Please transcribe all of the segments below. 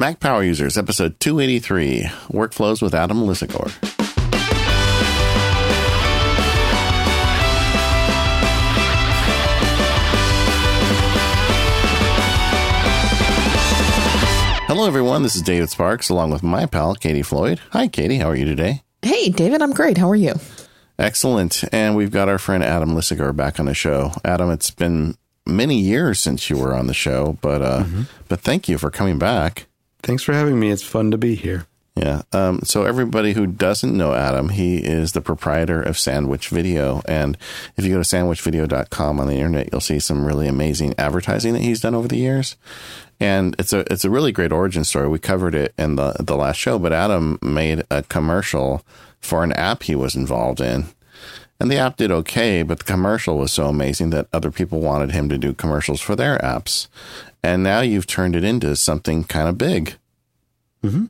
Mac Power Users, episode 283 Workflows with Adam Lisagor. Hello, everyone. This is David Sparks along with my pal, Katie Floyd. Hi, Katie. How are you today? Hey, David. I'm great. How are you? Excellent. And we've got our friend Adam Lisagor back on the show. Adam, it's been many years since you were on the show, but uh, mm-hmm. but thank you for coming back. Thanks for having me. It's fun to be here. Yeah. Um, so everybody who doesn't know Adam, he is the proprietor of Sandwich Video. And if you go to sandwichvideo.com on the internet, you'll see some really amazing advertising that he's done over the years. And it's a it's a really great origin story. We covered it in the the last show, but Adam made a commercial for an app he was involved in. And the app did okay, but the commercial was so amazing that other people wanted him to do commercials for their apps and now you've turned it into something kind of big. Mm-hmm.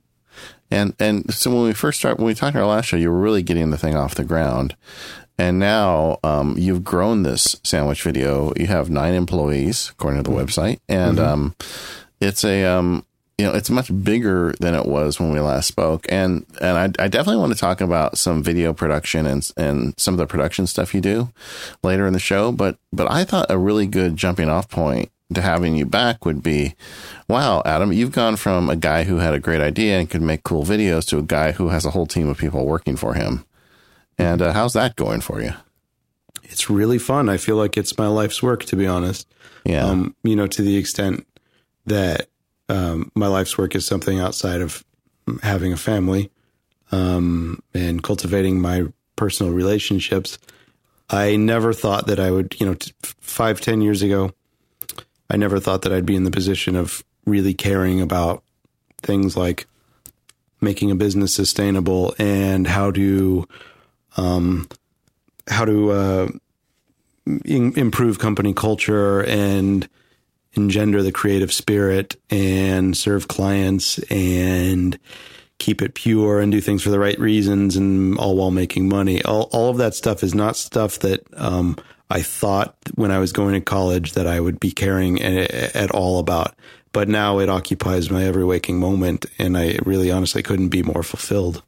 And and so when we first start, when we talked our last show, you were really getting the thing off the ground, and now um, you've grown this sandwich video. You have nine employees according to the mm-hmm. website, and mm-hmm. um, it's a um, you know it's much bigger than it was when we last spoke. And and I, I definitely want to talk about some video production and and some of the production stuff you do later in the show. But but I thought a really good jumping off point to having you back would be, wow, Adam, you've gone from a guy who had a great idea and could make cool videos to a guy who has a whole team of people working for him. And uh, how's that going for you? It's really fun. I feel like it's my life's work, to be honest. Yeah. Um, you know, to the extent that um, my life's work is something outside of having a family um, and cultivating my personal relationships. I never thought that I would, you know, t- five, ten years ago, I never thought that I'd be in the position of really caring about things like making a business sustainable and how to um, how to uh, improve company culture and engender the creative spirit and serve clients and keep it pure and do things for the right reasons and all while making money. All, all of that stuff is not stuff that um, I thought when I was going to college that I would be caring at all about. But now it occupies my every waking moment, and I really honestly couldn't be more fulfilled.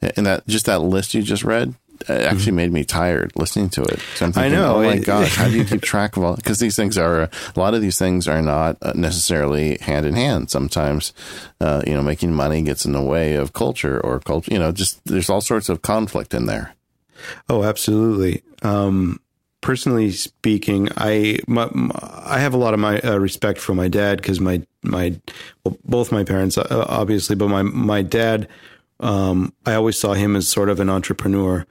And that just that list you just read actually mm-hmm. made me tired listening to it. So thinking, I know. Oh my gosh, how do you keep track of all? Because these things are a lot of these things are not uh, necessarily hand in hand. Sometimes, uh, you know, making money gets in the way of culture or culture. You know, just there's all sorts of conflict in there. Oh, absolutely. Um, personally speaking, I my, I have a lot of my uh, respect for my dad because my my well, both my parents uh, obviously, but my my dad, um, I always saw him as sort of an entrepreneur.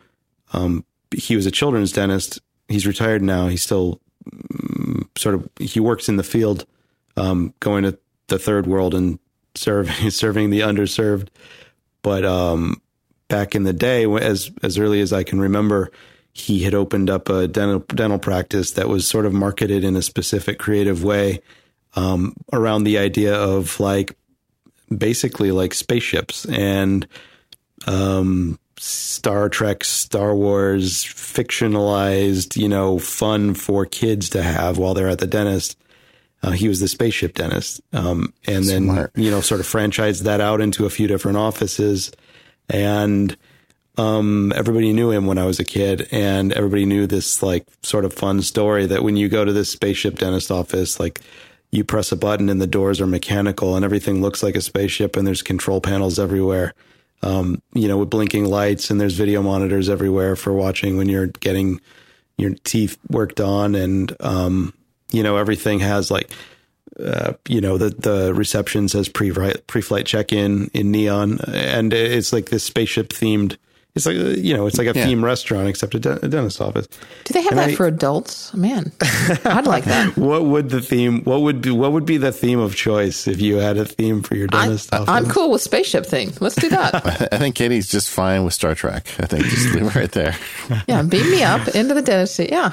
Um, he was a children's dentist. He's retired now. He's still um, sort of he works in the field, um, going to the third world and serving serving the underserved. But um, back in the day, as as early as I can remember he had opened up a dental dental practice that was sort of marketed in a specific creative way um, around the idea of like basically like spaceships and um, Star Trek, Star Wars, fictionalized, you know, fun for kids to have while they're at the dentist. Uh, he was the spaceship dentist, um, and Smart. then you know, sort of franchised that out into a few different offices, and um, everybody knew him when I was a kid, and everybody knew this like sort of fun story that when you go to this spaceship dentist office, like you press a button and the doors are mechanical and everything looks like a spaceship, and there's control panels everywhere. Um, you know, with blinking lights, and there's video monitors everywhere for watching when you're getting your teeth worked on, and um, you know, everything has like uh, you know, the, the reception says pre pre flight check in in neon, and it's like this spaceship themed it's like uh, you know, it's like a yeah. theme restaurant except a, de- a, dentist office. Do they have and that I, for adults? Man, I'd like that. what would the theme? What would be, what would be the theme of choice if you had a theme for your dentist I, office? I'm cool with spaceship thing. Let's do that. I think Katie's just fine with Star Trek. I think just leave it right there. yeah, beam me up into the dentist. Yeah.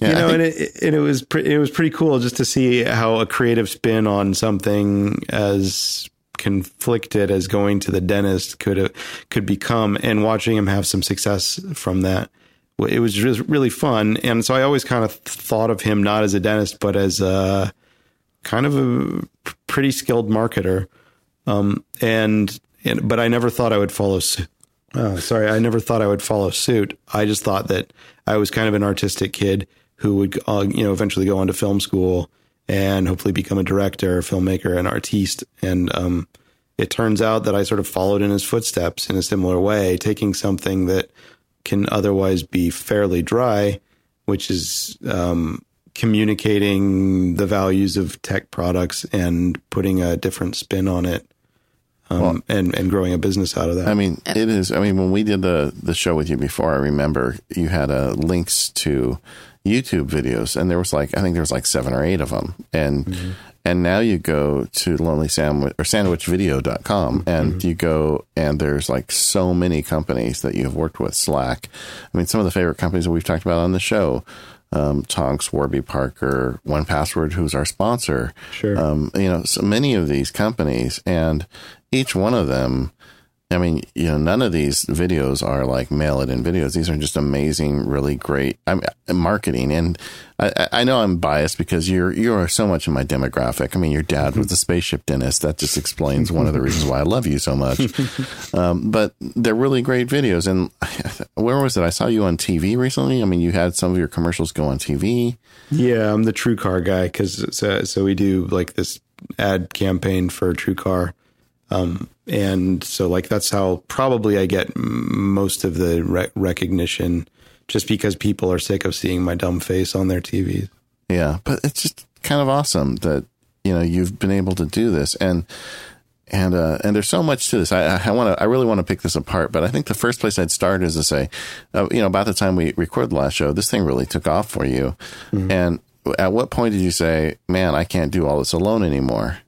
Yeah, you know, think, and it and it was pre- it was pretty cool just to see how a creative spin on something as conflicted as going to the dentist could could become, and watching him have some success from that. It was just really fun, and so I always kind of thought of him not as a dentist, but as a kind of a pretty skilled marketer. Um, and, and, but I never thought I would follow suit. Uh, sorry, I never thought I would follow suit. I just thought that I was kind of an artistic kid who would, uh, you know, eventually go on to film school and hopefully become a director, filmmaker, an artiste. And um, it turns out that I sort of followed in his footsteps in a similar way, taking something that can otherwise be fairly dry, which is um, communicating the values of tech products and putting a different spin on it. Um, well, and and growing a business out of that. I mean, it is. I mean, when we did the the show with you before, I remember you had uh, links to YouTube videos, and there was like I think there was like seven or eight of them, and mm-hmm. and now you go to Lonely Sandwich or SandwichVideo.com, and mm-hmm. you go and there's like so many companies that you have worked with. Slack, I mean, some of the favorite companies that we've talked about on the show. Um, Tonx, Warby Parker, 1Password, who's our sponsor. Sure. Um, you know, so many of these companies, and each one of them I mean, you know, none of these videos are like mail it in videos. These are just amazing, really great I mean, marketing. And I, I, know I'm biased because you're you are so much in my demographic. I mean, your dad was a spaceship dentist. That just explains one of the reasons why I love you so much. Um, but they're really great videos. And where was it? I saw you on TV recently. I mean, you had some of your commercials go on TV. Yeah, I'm the TrueCar guy because so, so we do like this ad campaign for TrueCar um, and so like that's how probably I get most of the re- recognition just because people are sick of seeing my dumb face on their TVs. Yeah, but it's just kind of awesome that you know you've been able to do this and and uh, and there's so much to this. I, I want to I really want to pick this apart, but I think the first place I'd start is to say, uh, you know, about the time we recorded the last show, this thing really took off for you. Mm-hmm. And at what point did you say, "Man, I can't do all this alone anymore"?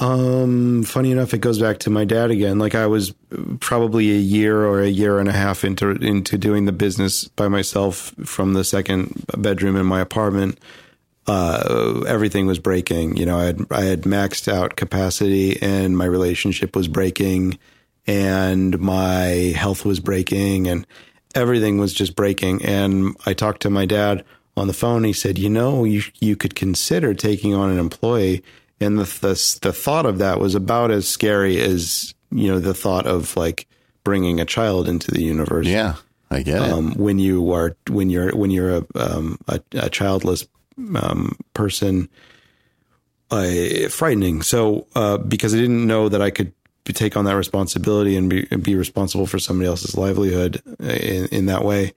Um, funny enough, it goes back to my dad again. Like I was probably a year or a year and a half into into doing the business by myself from the second bedroom in my apartment. Uh, everything was breaking. You know, I had I had maxed out capacity, and my relationship was breaking, and my health was breaking, and everything was just breaking. And I talked to my dad on the phone. He said, "You know, you you could consider taking on an employee." And the, the the thought of that was about as scary as you know the thought of like bringing a child into the universe. Yeah, I get it. Um, when you are when you're when you're a um, a, a, childless um, person, uh, frightening. So uh, because I didn't know that I could take on that responsibility and be and be responsible for somebody else's livelihood in, in that way.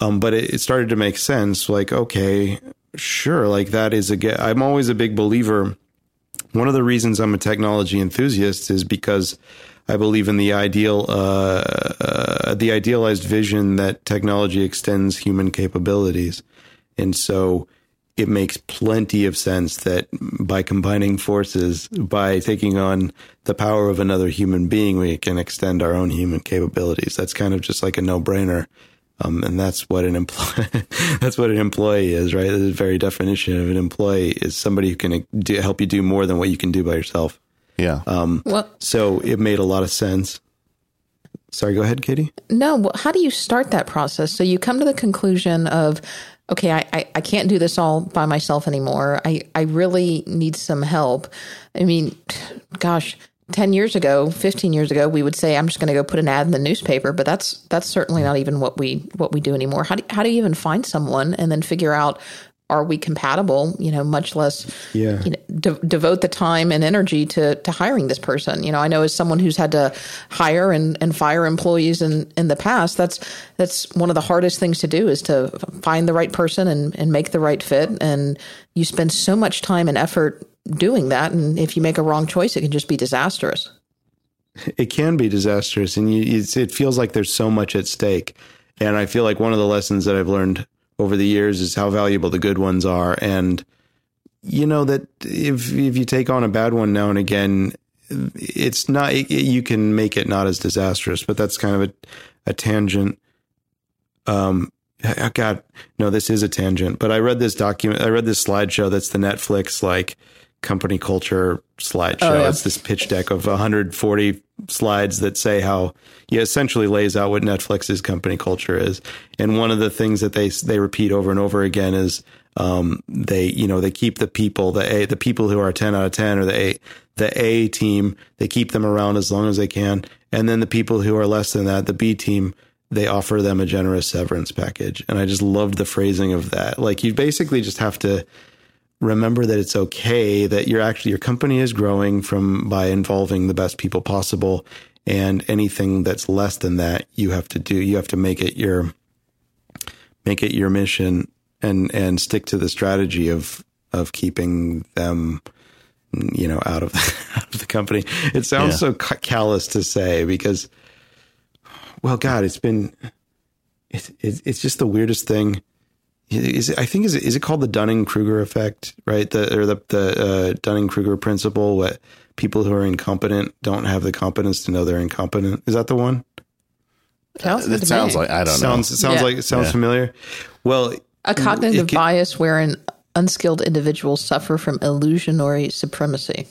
Um, but it, it started to make sense. Like, okay, sure, like that is a. I'm always a big believer one of the reasons I'm a technology enthusiast is because I believe in the ideal, uh, uh, the idealized vision that technology extends human capabilities, and so it makes plenty of sense that by combining forces, by taking on the power of another human being, we can extend our own human capabilities. That's kind of just like a no brainer. Um, and that's what an employee, that's what an employee is, right? The very definition of an employee is somebody who can do, help you do more than what you can do by yourself. Yeah. Um, well, so it made a lot of sense. Sorry, go ahead, Katie. No, how do you start that process? So you come to the conclusion of, okay, I, I, I can't do this all by myself anymore. I, I really need some help. I mean, gosh, 10 years ago 15 years ago we would say i'm just going to go put an ad in the newspaper but that's that's certainly not even what we what we do anymore. How do, how do you even find someone and then figure out are we compatible you know much less yeah. you know, de- devote the time and energy to to hiring this person? You know i know as someone who's had to hire and, and fire employees in in the past that's that's one of the hardest things to do is to find the right person and and make the right fit. And you spend so much time and effort doing that. And if you make a wrong choice, it can just be disastrous. It can be disastrous. And you, it feels like there's so much at stake. And I feel like one of the lessons that I've learned over the years is how valuable the good ones are. And, you know, that if, if you take on a bad one now and again, it's not, it, you can make it not as disastrous, but that's kind of a, a tangent. Um, oh God, no, this is a tangent, but I read this document, I read this slideshow that's the Netflix, like, company culture slideshow. Oh, yeah. It's this pitch deck of 140 slides that say how he essentially lays out what Netflix's company culture is. And one of the things that they they repeat over and over again is Um, they, you know, they keep the people, the A, the people who are 10 out of 10 or the A, the A team, they keep them around as long as they can. And then the people who are less than that, the B team, they offer them a generous severance package. And I just loved the phrasing of that. Like you basically just have to remember that it's okay that you're actually, your company is growing from by involving the best people possible. And anything that's less than that, you have to do, you have to make it your, make it your mission and and stick to the strategy of of keeping them you know out of the, out of the company it sounds yeah. so callous to say because well god it's been it, it, it's just the weirdest thing is it, I think is it, is it called the Dunning Kruger effect, right? The or the the uh, Dunning Kruger principle. What people who are incompetent don't have the competence to know they're incompetent. Is that the one? Sounds it sounds like I don't sounds, know. It sounds yeah. like it sounds yeah. familiar. Well, a cognitive can, bias wherein unskilled individuals suffer from illusionary supremacy.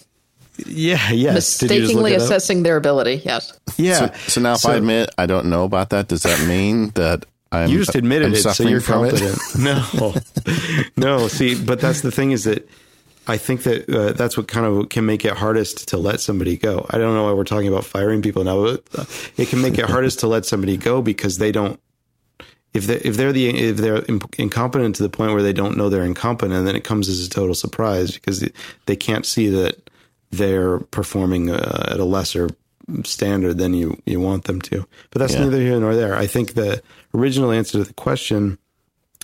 Yeah, yes. Mistakenly assessing their ability. Yes. Yeah. So, so now, if so, I admit I don't know about that, does that mean that I'm you just admitted I'm it, so you're competent? no, no. See, but that's the thing is that I think that uh, that's what kind of can make it hardest to let somebody go. I don't know why we're talking about firing people now, but uh, it can make it hardest to let somebody go because they don't if they if they're the if they're incompetent to the point where they don't know they're incompetent, then it comes as a total surprise because they can't see that they're performing uh, at a lesser standard than you you want them to. But that's yeah. neither here nor there. I think the original answer to the question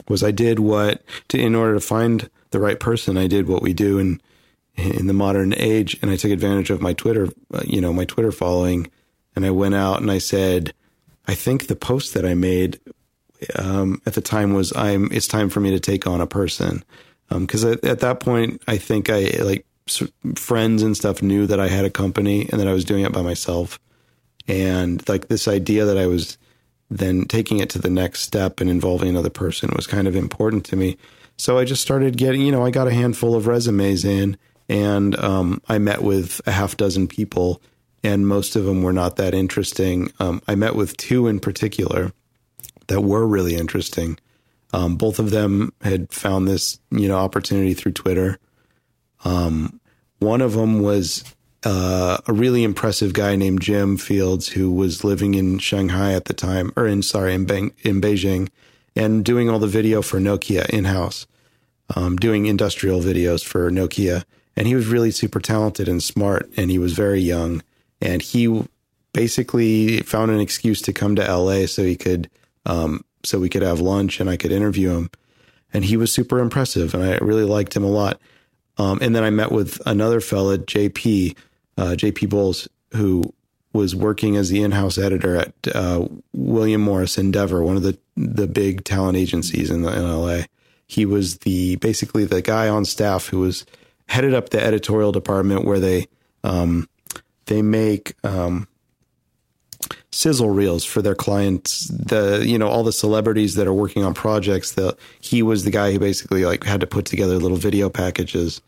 was I did what to in order to find the right person. I did what we do in in the modern age, and I took advantage of my Twitter, uh, you know, my Twitter following, and I went out and I said, I think the post that I made um, at the time was I'm it's time for me to take on a person because um, at, at, that point I think I like friends and stuff knew that I had a company and that I was doing it by myself and like this idea that I was then taking it to the next step and involving another person was kind of important to me. So I just started getting, you know, I got a handful of resumes in and um, I met with a half dozen people and most of them were not that interesting. Um, I met with two in particular that were really interesting. Um, both of them had found this, you know, opportunity through Twitter. Um, one of them was uh, a really impressive guy named Jim Fields, who was living in Shanghai at the time, or in sorry, in, Bang, in Beijing, and doing all the video for Nokia in house, um, doing industrial videos for Nokia. And he was really super talented and smart, and he was very young. And he basically found an excuse to come to LA so he could um, so we could have lunch and I could interview him. And he was super impressive, and I really liked him a lot. Um, and then I met with another fella, JP, uh, JP Bowles, who was working as the in-house editor at uh, William Morris Endeavor, one of the the big talent agencies in, the, in LA. He was the basically the guy on staff who was headed up the editorial department where they um, they make um, sizzle reels for their clients. The you know all the celebrities that are working on projects. That he was the guy who basically like had to put together little video packages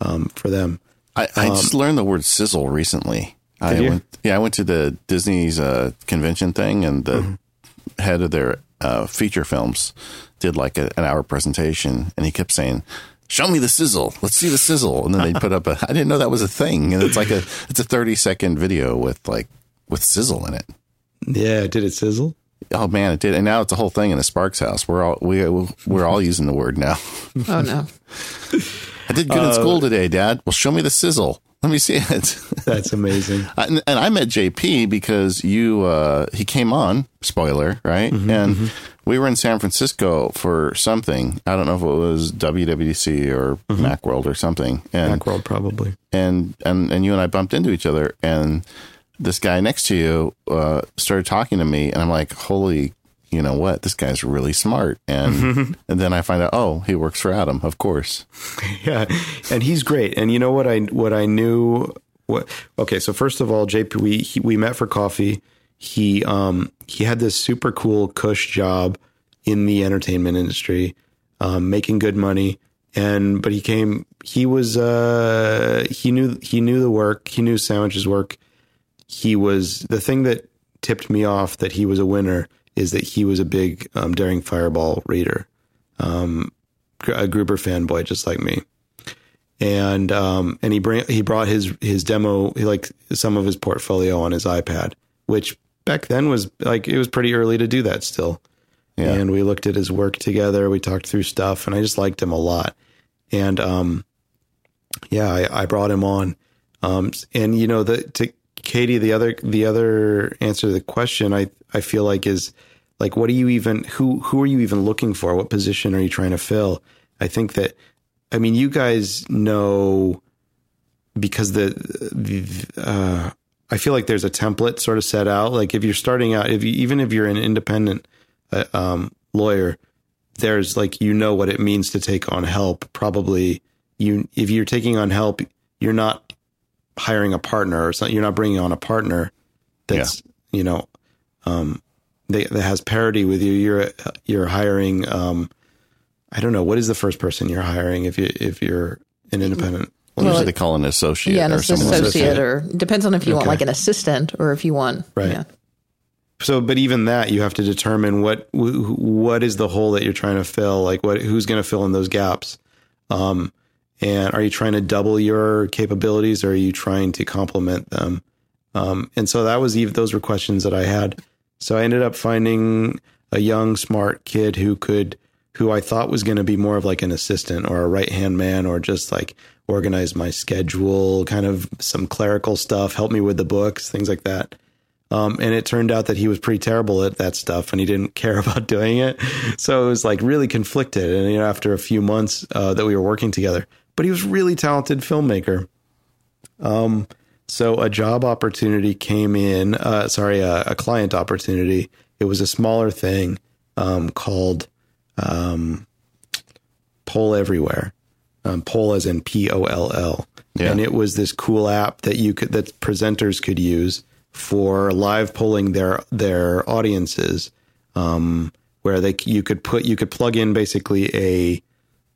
um, for them. I, I um, just learned the word sizzle recently. I you? went, yeah, I went to the Disney's uh, convention thing, and the mm-hmm. head of their uh, feature films did like a, an hour presentation, and he kept saying, show me the sizzle. Let's see the sizzle. And then they put up a, I didn't know that was a thing. And it's like a, it's a 30 second video with like, with sizzle in it. Yeah, did it sizzle? Oh man, it did, and now it's a whole thing in a Sparks house. We're all we we're all using the word now. Oh no! I did good uh, in school today, Dad. Well, show me the sizzle. Let me see it. That's amazing. and, and, I met JP because you uh, he came on. Spoiler, right? Mm-hmm, and mm-hmm. we were in San Francisco for something. I don't know if it was WWDC or mm-hmm. MacWorld or something. And, MacWorld probably. And and and you and I bumped into each other and this guy next to you uh, started talking to me, and I'm like, holy, you know what? This guy's really smart. And and then I find out, oh, he works for Adam, of course. yeah, and he's great. And you know what I what I knew. What okay? So first of all, JP, we he, we met for coffee. He um he had this super cool cush job in the entertainment industry, um, making good money. And but he came. He was uh he knew he knew the work. He knew sandwiches work he was the thing that tipped me off that he was a winner is that he was a big um, Daring Fireball reader. Um, a Gruber fanboy just like me. And um, and he bring he brought his his demo like some of his portfolio on his iPad, which back then was like it was pretty early to do that still. Yeah. And we looked at his work together. We talked through stuff, and I just liked him a lot. And um, yeah, I, I brought him on. Um, and you know, the to Katie, the other the other answer to the question, I I feel like is like, what are you even who who are you even looking for? What position are you trying to fill? I think that, I mean, you guys know because the the uh, I feel like there's a template sort of set out. Like if you're starting out, if you, even if you're an independent uh, um, lawyer, there's like you know what it means to take on help. Probably you if you're taking on help, you're not hiring a partner or something. You're not bringing on a partner that's you know um, that, that has parity with you. You're you're hiring. Um, I don't know what is the first person you're hiring if you if you're an independent. Well, Well, usually they call it an associate Yeah, an or someone associate, or depends on if you want like an assistant or if you want. Right. Yeah. So, but even that, you have to determine what wh- what is the hole that you're trying to fill. Like, what who's going to fill in those gaps? Um, and are you trying to double your capabilities, or are you trying to complement them? Um, and so that was even those were questions that I had. So I ended up finding a young, smart kid who could, who I thought was going to be more of like an assistant or a right hand man, or just like organize my schedule, kind of some clerical stuff, help me with the books, things like that. Um, and it turned out that he was pretty terrible at that stuff and he didn't care about doing it. So it was like really conflicted. And you know, after a few months uh, that we were working together, but he was a really talented filmmaker. Um, so a job opportunity came in, uh, sorry, a, a client opportunity. It was a smaller thing um, called um, Poll Everywhere. Um, Poll as in P O L L. Yeah. And it was this cool app that you could that presenters could use for live polling their their audiences, um, where they you could put you could plug in basically a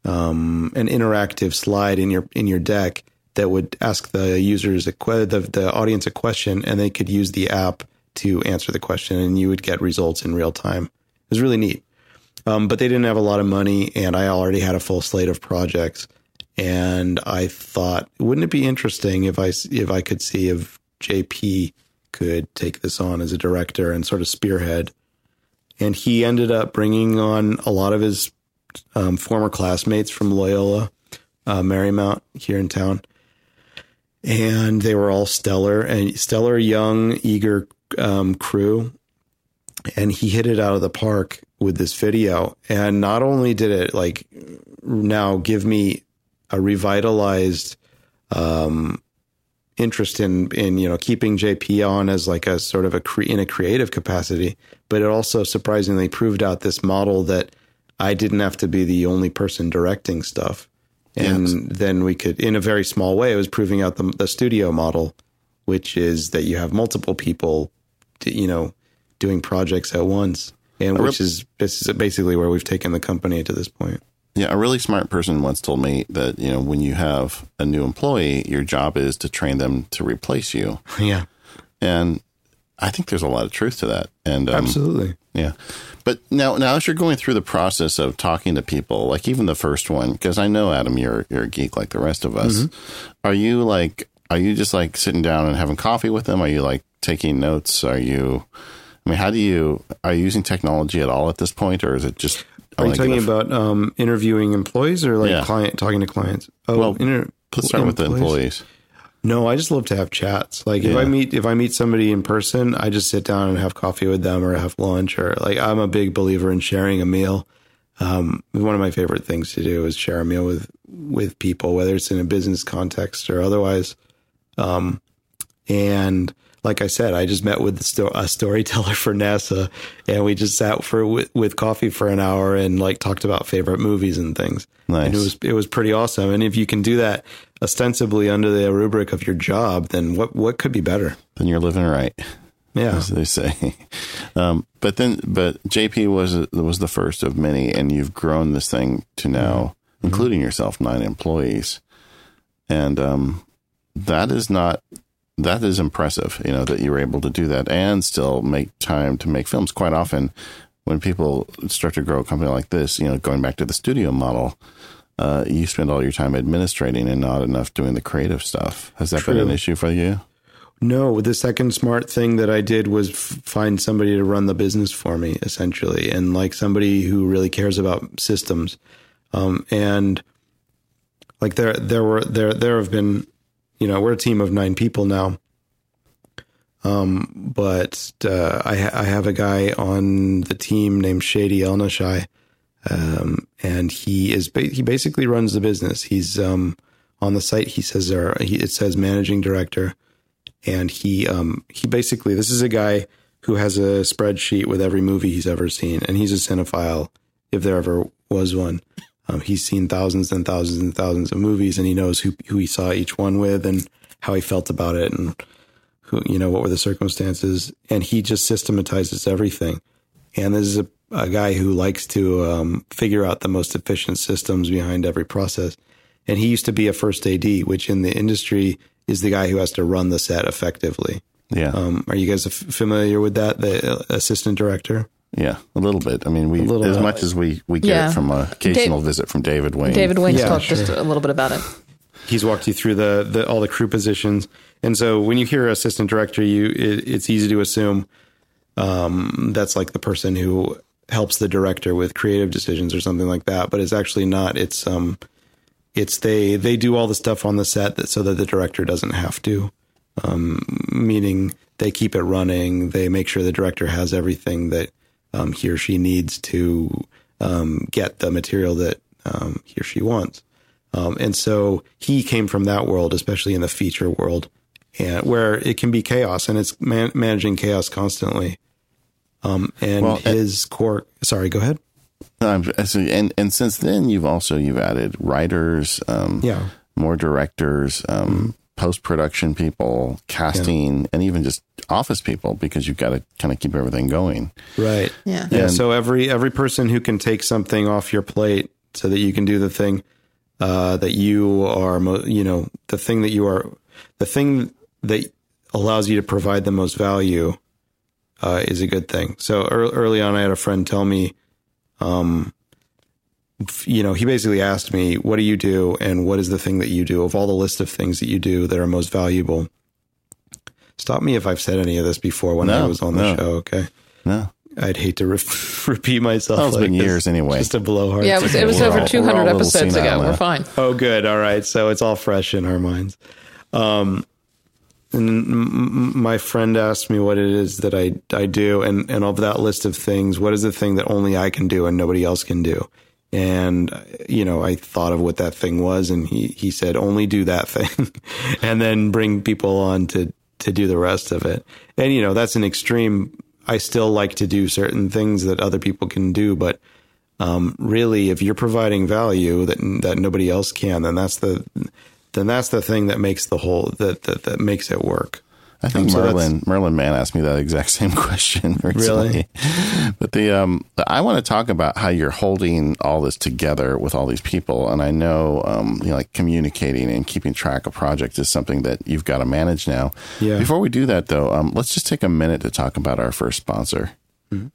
um, an interactive slide in your in your deck that would ask the users a que- the the audience a question, and they could use the app to answer the question, and you would get results in real time. It was really neat. Um, but they didn't have a lot of money, and I already had a full slate of projects. And I thought, wouldn't it be interesting if I if I could see if JP could take this on as a director and sort of spearhead? And he ended up bringing on a lot of his um, former classmates from Loyola uh, Marymount here in town, and they were all stellar and stellar, young, eager um, crew. And he hit it out of the park with this video. And not only did it like now give me a revitalized um, interest in in you know keeping JP on as like a sort of a cre- in a creative capacity, but it also surprisingly proved out this model that I didn't have to be the only person directing stuff, and Yes. then we could in a very small way. It was proving out the the studio model, which is that you have multiple people, to, you know, doing projects at once, and which is this is basically where we've taken the company to this point. Yeah, a really smart person once told me that, you know, when you have a new employee, your job is to train them to replace you. Yeah, And I think there's a lot of truth to that. And um, absolutely. yeah. But now now as you're going through the process of talking to people, like even the first one, because I know Adam, you're you're a geek like the rest of us. Are you like are you just like sitting down and having coffee with them? Are you like taking notes? Are you I mean, how do you are you using technology at all at this point or is it just Are you talking about um, interviewing employees or like Yeah. client talking to clients? Oh, Well, inter- let's start with the employees. No, I just love to have chats. Like if Yeah. I meet if I meet somebody in person, I just sit down and have coffee with them or have lunch or like I'm a big believer in sharing a meal. Um, one of my favorite things to do is share a meal with with people, whether it's in a business context or otherwise. Um, and like I said, I just met with a storyteller for NASA, and we just sat for with, with coffee for an hour and like talked about favorite movies and things. Nice. And it was it was pretty awesome. And if you can do that ostensibly under the rubric of your job, then what what could be better? Then you're living right. Yeah, as they say. Um, but then, but JP was was the first of many, and you've grown this thing to now, including yourself, nine employees, and um, that is not that is impressive. You know that you were able to do that and still make time to make films. Quite often, when people start to grow a company like this, you know, going back to the studio model, uh, you spend all your time administrating and not enough doing the creative stuff. Has that True. been an issue for you? No, the second smart thing that I did was f- find somebody to run the business for me, essentially, and like somebody who really cares about systems. Um, and like there, there were there there have been, you know, we're a team of nine people now. Um, but uh, I, ha- I have a guy on the team named Shady Elnashai, um, and he is ba- he basically runs the business. He's um, on the site. He says there he, it says managing director, and he um, he basically this is a guy who has a spreadsheet with every movie he's ever seen, and he's a cinephile if there ever was one. Um, he's seen thousands and thousands and thousands of movies, and he knows who who he saw each one with and how he felt about it, and who you know what were the circumstances, and he just systematizes everything. And this is a, a guy who likes to um, figure out the most efficient systems behind every process. And he used to be a first AD, which in the industry is the guy who has to run the set effectively. Yeah. Um, are you guys familiar with that? The uh, assistant director. yeah, a little bit. I mean, we little as much as we we get Yeah. it from a occasional visit from David Wayne. David Wayne's Yeah, talked sure. just a little bit about it. he's walked you through the, the all the crew positions, and so when you hear assistant director, you it, it's easy to assume um, that's like the person who helps the director with creative decisions or something like that. But it's actually not. It's um, it's they they do all the stuff on the set that so that the director doesn't have to. Um, meaning they keep it running. They make sure the director has everything that um, he or she needs to um, get the material that um, he or she wants. Um, and so he came from that world, especially in the feature world, and where it can be chaos and it's man- managing chaos constantly. Um, and Well, and- his core, sorry, go ahead. Um, and and since then, you've also you've added writers, um, Yeah. more directors, um, post production people, casting, and even just office people because you've got to kind of keep everything going. Right. Yeah. Yeah. And- so every, every person who can take something off your plate so that you can do the thing, uh, that you are, mo- you know, the thing that you are, the thing that allows you to provide the most value, uh, is a good thing. So ear early on, I had a friend tell me, um, you know, he basically asked me, what do you do? And what is the thing that you do of all the list of things that you do that are most valuable? Stop me if I've said any of this before when I was on the no. show. Okay. No, I'd hate to re- repeat myself. Well, it's been this, years anyway. Just to blow hearts. Yeah, it was, it was over all- 200 we're all a little episodes ago. We're fine. Oh, good. All right. So it's all fresh in our minds. Um, and my friend asked me what it is that I, I do, and, and of that list of things, what is the thing that only I can do and nobody else can do? And, you know, I thought of what that thing was, and he, he said, only do that thing, and then bring people on to, to do the rest of it. And, you know, that's an extreme. I still like to do certain things that other people can do, but um, really, if you're providing value that that nobody else can, then that's the then that's the thing that makes the whole that that, that makes it work. I think Um, so Merlin Merlin Mann asked me that exact same question recently. Really? But the um, I want to talk about how you're holding all this together with all these people, and I know um, you know, like communicating and keeping track of projects is something that you've got to manage now. Yeah. Before we do that, though, um, let's just take a minute to talk about our first sponsor.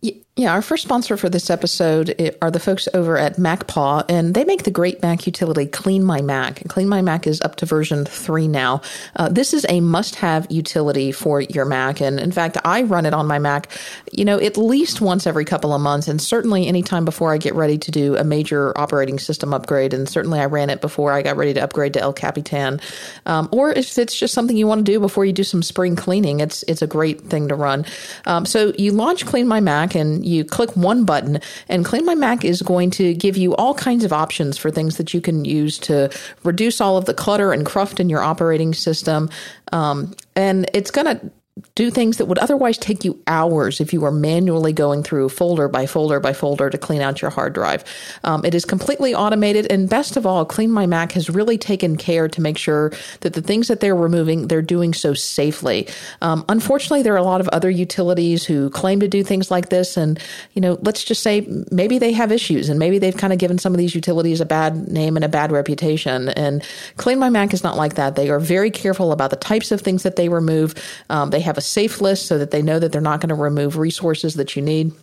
Y- Yeah, our first sponsor for this episode are the folks over at MacPaw, and they make the great Mac utility Clean My Mac. Clean My Mac is up to version three now. Uh, this is a must-have utility for your Mac, and in fact, I run it on my Mac, you know, at least once every couple of months, and certainly anytime before I get ready to do a major operating system upgrade. And certainly, I ran it before I got ready to upgrade to El Capitan, um, or if it's just something you want to do before you do some spring cleaning, it's it's a great thing to run. Um, so you launch Clean My Mac and you click one button, and Clean My Mac is going to give you all kinds of options for things that you can use to reduce all of the clutter and cruft in your operating system. Um, and it's going to do things that would otherwise take you hours if you were manually going through folder by folder by folder to clean out your hard drive. Um, it is completely automated, and best of all, Clean My Mac has really taken care to make sure that the things that they're removing, they're doing so safely. Um, unfortunately, there are a lot of other utilities who claim to do things like this, and you know, let's just say maybe they have issues, and maybe they've kind of given some of these utilities a bad name and a bad reputation. And Clean My Mac is not like that. They are very careful about the types of things that they remove. Um, they have a safe list so that they know that they're not going to remove resources that you need.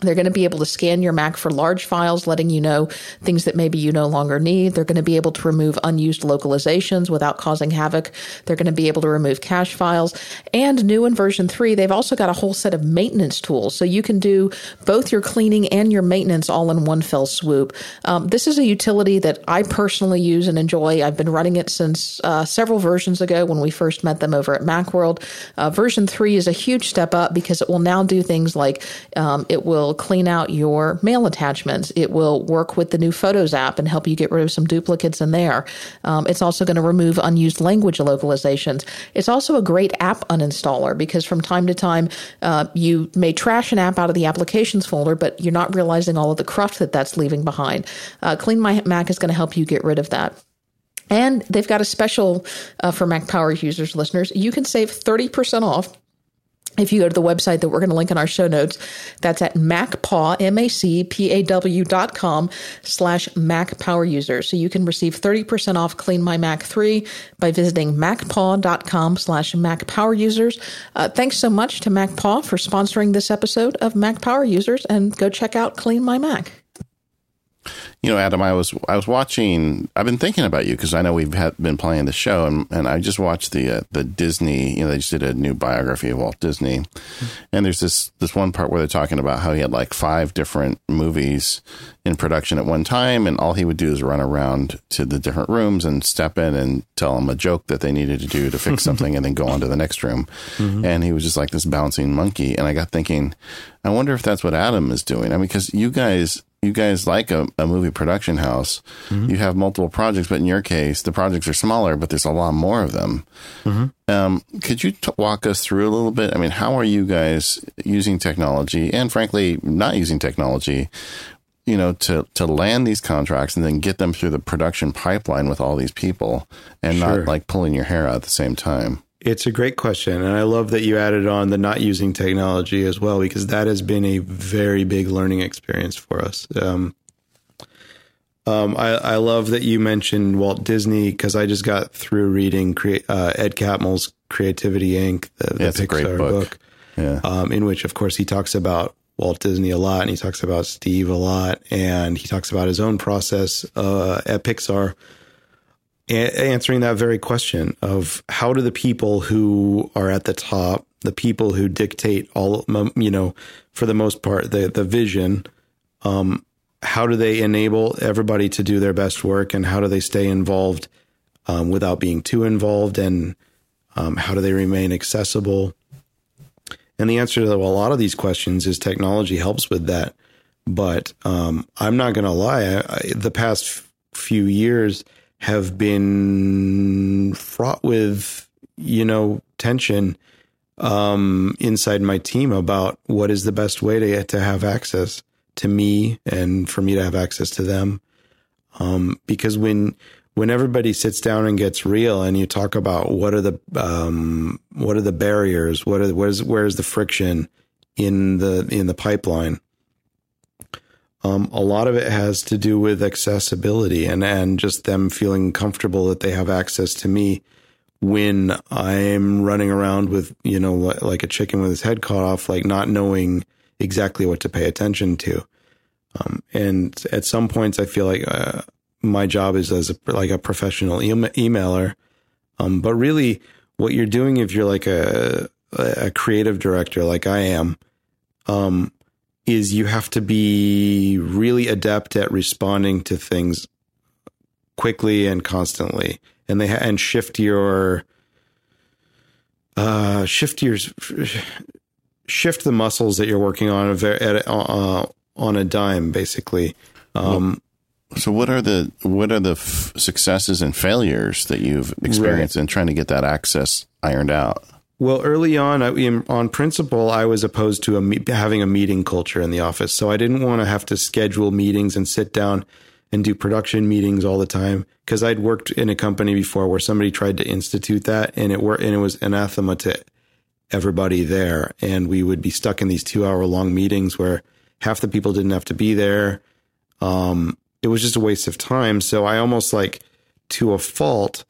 They're going to be able to scan your Mac for large files, letting you know things that maybe you no longer need. They're going to be able to remove unused localizations without causing havoc. They're going to be able to remove cache files. And new in version 3, they've also got a whole set of maintenance tools. So you can do both your cleaning and your maintenance all in one fell swoop. Um, this is a utility that I personally use and enjoy. I've been running it since uh, several versions ago when we first met them over at Macworld. Uh, version 3 is a huge step up because it will now do things like um, it will will clean out your mail attachments. It will work with the new Photos app and help you get rid of some duplicates in there. Um, it's also going to remove unused language localizations. It's also a great app uninstaller because from time to time uh, you may trash an app out of the applications folder, but you're not realizing all of the cruft that that's leaving behind. Uh, Clean My Mac is going to help you get rid of that. And they've got a special uh, for Mac Power users, listeners. You can save 30% off if you go to the website that we're going to link in our show notes, that's at macpaw, M-A-C-P-A-W dot com slash Mac Power Users. So you can receive 30% off Clean My Mac 3 by visiting macpaw.com slash Mac Power Users. Uh, thanks so much to MacPaw for sponsoring this episode of Mac Power Users and go check out Clean My Mac you know, Adam, I was I was watching. I've been thinking about you because I know we've had, been playing the show, and, and I just watched the uh, the Disney. You know, they just did a new biography of Walt Disney, mm-hmm. and there's this this one part where they're talking about how he had like five different movies in production at one time, and all he would do is run around to the different rooms and step in and tell them a joke that they needed to do to fix something, and then go on to the next room. Mm-hmm. And he was just like this bouncing monkey. And I got thinking, I wonder if that's what Adam is doing. I mean, because you guys you guys like a, a movie production house, mm-hmm. you have multiple projects, but in your case, the projects are smaller, but there's a lot more of them. Mm-hmm. Um, could you t- walk us through a little bit? I mean, how are you guys using technology and frankly, not using technology, you know, to, to land these contracts and then get them through the production pipeline with all these people and sure. not like pulling your hair out at the same time? It's a great question. And I love that you added on the not using technology as well, because that has been a very big learning experience for us. Um, um, I, I, love that you mentioned Walt Disney because I just got through reading uh, Ed Catmull's Creativity Inc., the, the yeah, Pixar book, book yeah. um, in which, of course, he talks about Walt Disney a lot and he talks about Steve a lot and he talks about his own process uh, at Pixar answering that very question of how do the people who are at the top, the people who dictate all, you know, for the most part, the the vision, um, how do they enable everybody to do their best work, and how do they stay involved um, without being too involved, and um, how do they remain accessible? And the answer to a lot of these questions is technology helps with that. But um, I'm not going to lie, I, I, the past few years have been fraught with, you know, tension um, inside my team about what is the best way to to have access to me and for me to have access to them. Um, because when when everybody sits down and gets real and you talk about what are the um, what are the barriers, what are where's where's the friction in the in the pipeline, um, a lot of it has to do with accessibility and, and just them feeling comfortable that they have access to me when I'm running around with, you know, like a chicken with his head cut off, like not knowing exactly what to pay attention to. Um, and at some points, I feel like uh, my job is as a, like a professional e- emailer. Um, but really, what you're doing if you're like a a creative director, like I am, um, is you have to be really adept at responding to things quickly and constantly. And they ha- and shift your uh shift your shift the muscles that you're working on at a, uh, on a dime basically. Um so what are the what are the f- successes and failures that you've experienced right. in trying to get that access ironed out well, early on, I, on principle, I was opposed to a, having a meeting culture in the office. So I didn't want to have to schedule meetings and sit down and do production meetings all the time because I'd worked in a company before where somebody tried to institute that and it were and it was anathema to everybody there. And we would be stuck in these two hour long meetings where half the people didn't have to be there. Um, it was just a waste of time. So I almost like to a fault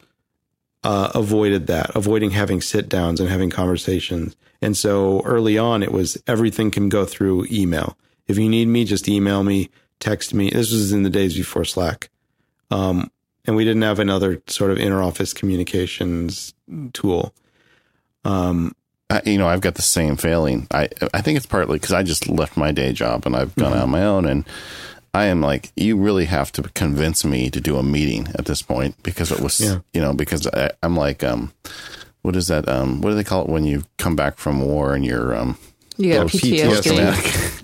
uh, avoided that, avoiding having sit downs and having conversations. And so early on, it was everything can go through email. If you need me, just email me, text me. This was in the days before Slack. Um, and we didn't have another sort of interoffice communications tool. Um, I, you know, I've got the same failing. I I think it's partly because I just left my day job and I've gone mm-hmm. out on my own, and I am like, you really have to convince me to do a meeting at this point because it was, yeah. you know, because I, am like, um, what is that? Um, what do they call it when you come back from war and you're, um, you got PTSD.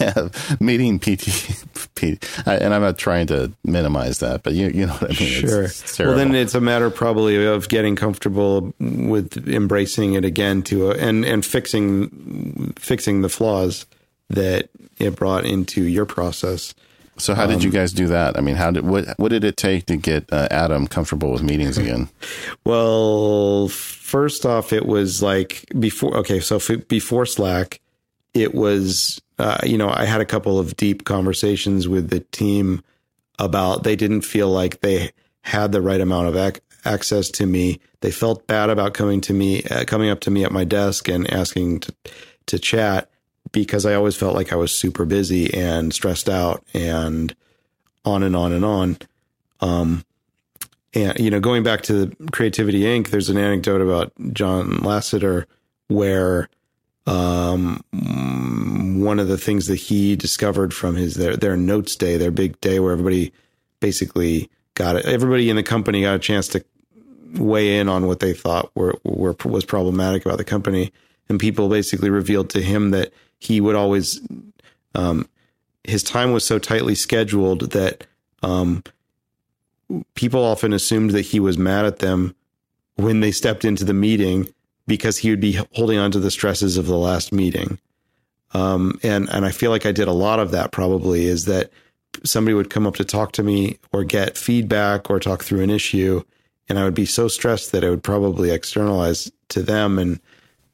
yeah. Meeting PT, P, and I'm not trying to minimize that, but you you know what I mean. Sure. It's, it's well, then it's a matter probably of getting comfortable with embracing it again to a, and and fixing fixing the flaws that it brought into your process. So how did you um, guys do that? I mean, how did what what did it take to get uh, Adam comfortable with meetings again? well, first off, it was like before. Okay, so before Slack, it was uh, you know I had a couple of deep conversations with the team about they didn't feel like they had the right amount of ac- access to me. They felt bad about coming to me, uh, coming up to me at my desk and asking to to chat because I always felt like I was super busy and stressed out and on and on and on. Um, and you know, going back to Creativity Inc., there's an anecdote about John Lasseter where um, one of the things that he discovered from his their their notes day, their big day where everybody basically got it, everybody in the company got a chance to weigh in on what they thought were, were was problematic about the company, and people basically revealed to him that he would always um, his time was so tightly scheduled that um, people often assumed that he was mad at them when they stepped into the meeting because he would be holding on to the stresses of the last meeting. Um, and and I feel like I did a lot of that. Probably is that somebody would come up to talk to me or get feedback or talk through an issue, and I would be so stressed that I would probably externalize to them and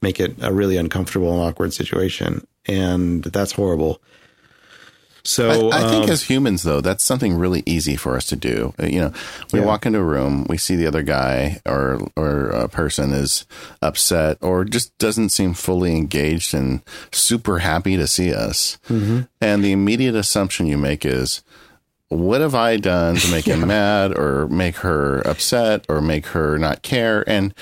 make it a really uncomfortable and awkward situation and that's horrible. So I, I think um, as humans, though, that's something really easy for us to do. Uh, you know, we yeah. walk into a room, we see the other guy or or a person is upset or just doesn't seem fully engaged and super happy to see us, mm-hmm. and the immediate assumption you make is, what have I done to make yeah. him mad or make her upset or make her not care? And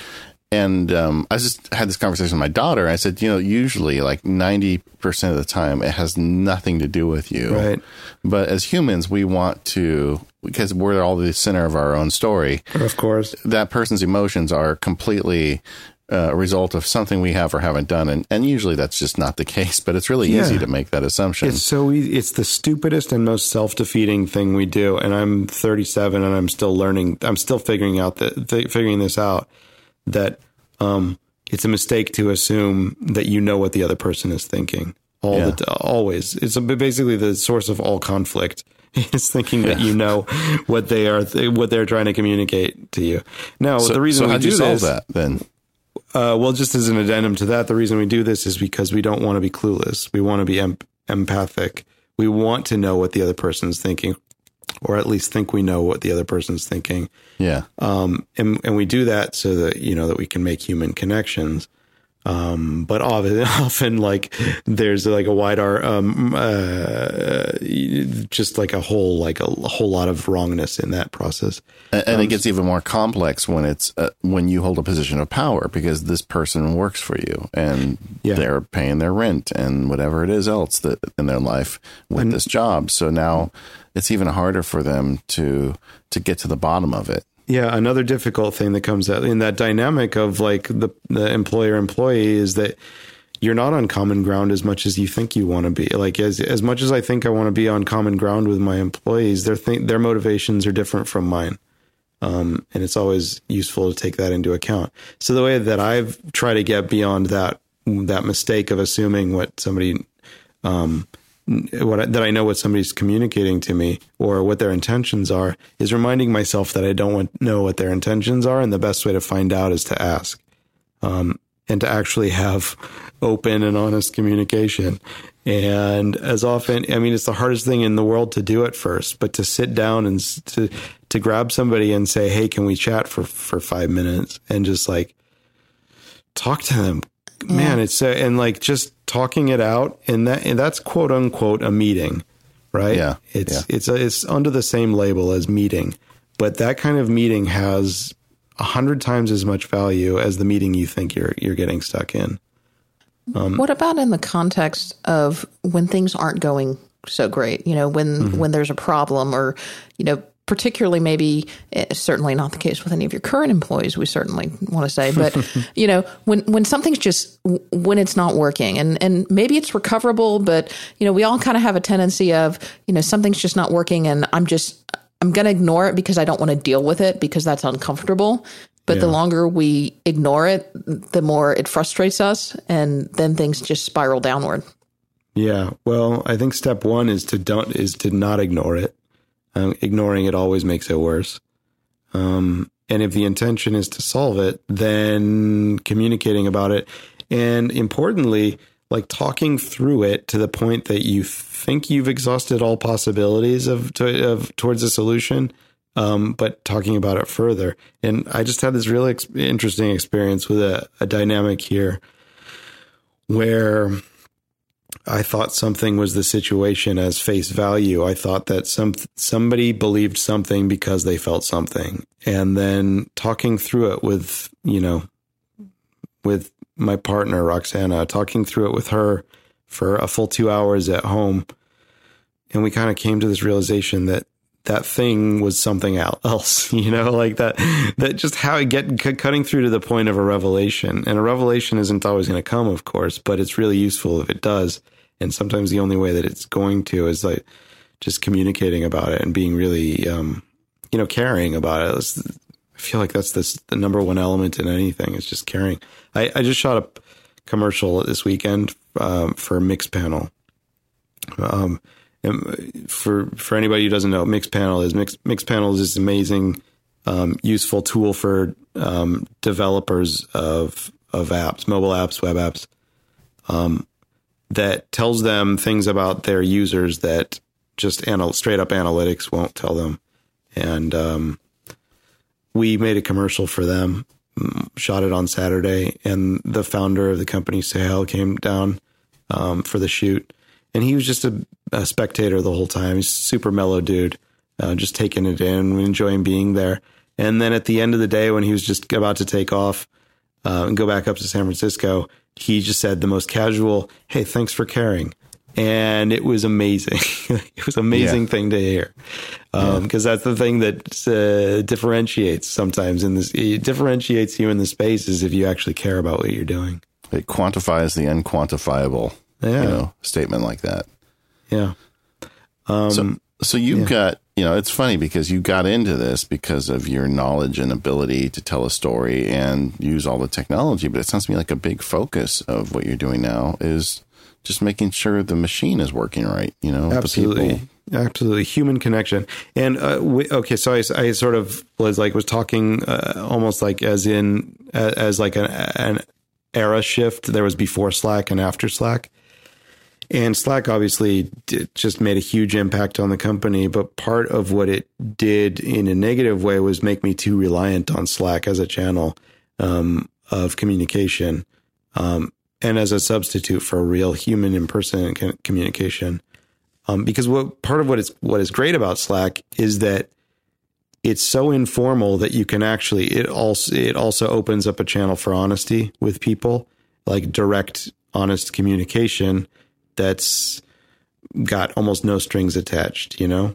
and um, I just had this conversation with my daughter. I said, you know, usually like 90% of the time, it has nothing to do with you. Right. But as humans, we want to, because we're all the center of our own story. Of course. That person's emotions are completely uh, a result of something we have or haven't done. And, and usually that's just not the case, but it's really yeah. easy to make that assumption. It's so easy. It's the stupidest and most self defeating thing we do. And I'm 37 and I'm still learning, I'm still figuring out that, figuring this out that um, it's a mistake to assume that you know what the other person is thinking. All yeah. the always, it's a, basically the source of all conflict is thinking yeah. that you know what they are, what they're trying to communicate to you. Now, so, the reason so we do this, that then. Uh, well, just as an addendum to that, the reason we do this is because we don't want to be clueless. We want to be em- empathic. We want to know what the other person is thinking or at least think we know what the other person's thinking. Yeah. Um, and, and we do that so that, you know, that we can make human connections. Um, but often, often like there's like a wide art, um, uh, just like a whole, like a, a, whole lot of wrongness in that process. And, and um, it gets even more complex when it's, uh, when you hold a position of power because this person works for you and yeah. they're paying their rent and whatever it is else that in their life with and, this job. So now it's even harder for them to, to get to the bottom of it. Yeah, another difficult thing that comes out in that dynamic of like the the employer employee is that you're not on common ground as much as you think you want to be. Like as as much as I think I want to be on common ground with my employees, their th- their motivations are different from mine. Um, and it's always useful to take that into account. So the way that I've tried to get beyond that that mistake of assuming what somebody um, what I, that I know what somebody's communicating to me or what their intentions are is reminding myself that I don't want, know what their intentions are, and the best way to find out is to ask, um, and to actually have open and honest communication. And as often, I mean, it's the hardest thing in the world to do at first, but to sit down and to to grab somebody and say, "Hey, can we chat for for five minutes?" and just like talk to them, yeah. man, it's uh, and like just talking it out, and that and that's quote unquote a meeting, right? Yeah, it's yeah. it's a, it's under the same label as meeting, but that kind of meeting has a hundred times as much value as the meeting you think you're you're getting stuck in. Um, what about in the context of when things aren't going so great? You know, when mm-hmm. when there's a problem, or you know, particularly maybe eh, certainly not the case with any of your current employees. We certainly want to say, but you know, when when something's just when it's not working, and and maybe it's recoverable, but you know, we all kind of have a tendency of you know something's just not working, and I'm just I'm going to ignore it because I don't want to deal with it because that's uncomfortable. But the longer we ignore it, the more it frustrates us, and then things just spiral downward. Yeah, well, I think step one is to don't is to not ignore it. Um, ignoring it always makes it worse. Um, and if the intention is to solve it, then communicating about it, and importantly, like talking through it to the point that you think you've exhausted all possibilities of, to, of towards a solution, um, but talking about it further. And I just had this really ex- interesting experience with a, a dynamic here where I thought something was the situation as face value. I thought that some somebody believed something because they felt something, and then talking through it with you know, with my partner Roxana, talking through it with her for a full two hours at home, and we kind of came to this realization that that thing was something else, you know, like that, that just how it get c- cutting through to the point of a revelation. And a revelation isn't always going to come, of course, but it's really useful if it does. And sometimes the only way that it's going to is like just communicating about it and being really, um, you know, caring about it. It's- I feel like that's this, the number one element in anything is just caring. I, I just shot a commercial this weekend um, for Mixpanel. Um, and for for anybody who doesn't know, what Mixpanel is Mix Mixpanel is this amazing, um, useful tool for um, developers of of apps, mobile apps, web apps, um, that tells them things about their users that just anal- straight up analytics won't tell them. And um, we made a commercial for them, mm, shot it on Saturday, and the founder of the company, Suhail, came down um, for the shoot, and he was just a, a spectator the whole time. He's super mellow dude, uh, just taking it in, enjoying being there. And then at the end of the day, when he was just about to take off uh, and go back up to San Francisco, he just said the most casual, "Hey, thanks for caring." And it was amazing. it was an amazing Yeah. thing to hear because that's the thing that uh, differentiates sometimes in this. It differentiates you in the space is if you actually care about what you're doing. It quantifies the unquantifiable. Yeah. You know, statement like that. Yeah. Um, So, so you've got, you know, it's funny because you got into this because of your knowledge and ability to tell a story and use all the technology. But it sounds to me like a big focus of what you're doing now is just making sure the machine is working right. You know, absolutely absolutely human connection and uh, we, okay so I, I sort of was like was talking uh, almost like as in uh, as like an, an era shift there was before slack and after slack and slack obviously just made a huge impact on the company but part of what it did in a negative way was make me too reliant on slack as a channel um, of communication um, and as a substitute for real human in-person communication. Um, because what part of what is what is great about Slack is that it's so informal that you can actually it also it also opens up a channel for honesty with people, like direct, honest communication that's got almost no strings attached, you know.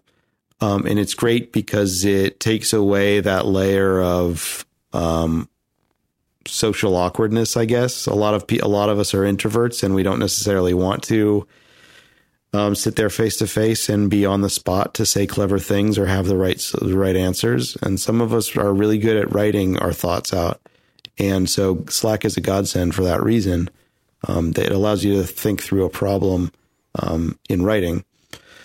Um, and it's great because it takes away that layer of um, social awkwardness. I guess a lot of pe- a lot of us are introverts, and we don't necessarily want to um, sit there face to face and be on the spot to say clever things or have the right the right answers. And some of us are really good at writing our thoughts out, and so Slack is a godsend for that reason. Um, that it allows you to think through a problem um, in writing.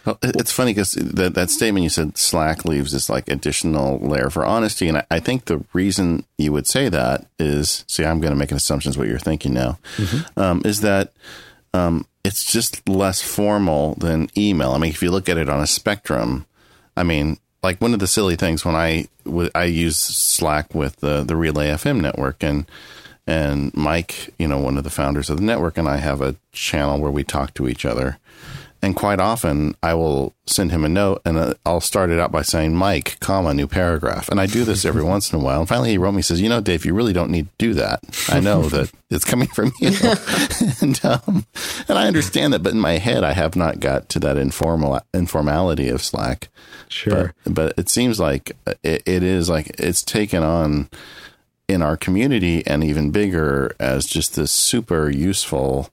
Well, it's funny because that, that statement you said Slack leaves this like additional layer for honesty, and I, I think the reason you would say that is, see, I'm going to make an assumption is what you're thinking now, um, is that um, it's just less formal than email. I mean, if you look at it on a spectrum, I mean, like one of the silly things when I w- I use Slack with the the Relay FM network and And Mike, you know, one of the founders of the network, and I have a channel where we talk to each other. And quite often, I will send him a note, and uh, I'll start it out by saying "Mike, comma, new paragraph." And I do this every once in a while. And finally, he wrote me, says, "You know, Dave, you really don't need to do that. I know that it's coming from you, and um, and I understand that, but in my head, I have not got to that informal informality of Slack. Sure, but, but it seems like it, it is like it's taken on in our community and even bigger as just this super useful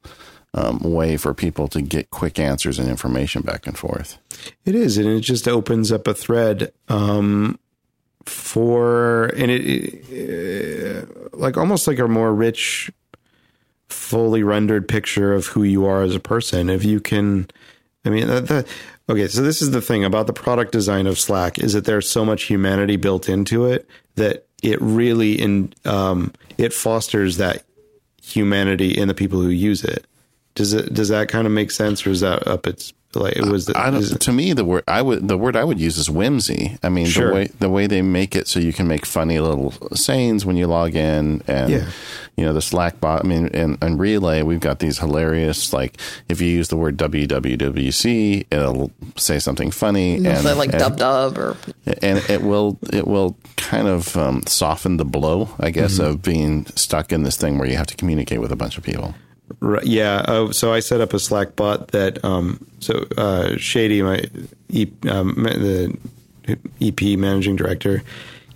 um, way for people to get quick answers and information back and forth. It is, and it just opens up a thread um, for, and it, it uh, like almost like a more rich, fully rendered picture of who you are as a person. If you can, I mean, okay. So this is the thing about the product design of Slack is that there's so much humanity built into it that it really in um, it fosters that humanity in the people who use it. Does it does that kind of make sense, or is that up its like it was? The, I don't, it- to me, the word I would the word I would use is whimsy. I mean, Sure. the way the way they make it so you can make funny little sayings when you log in, and Yeah. you know the Slack bot. I mean, and, and Relay, we've got these hilarious like if you use the word WWDC, it'll say something funny, They'll and say like and- dub dub or and it will it will kind of um, soften the blow, I guess, Mm-hmm. of being stuck in this thing where you have to communicate with a bunch of people. Right, yeah. Uh, so I set up a Slack bot that um, so uh, Shady, my e, um, the EP managing director,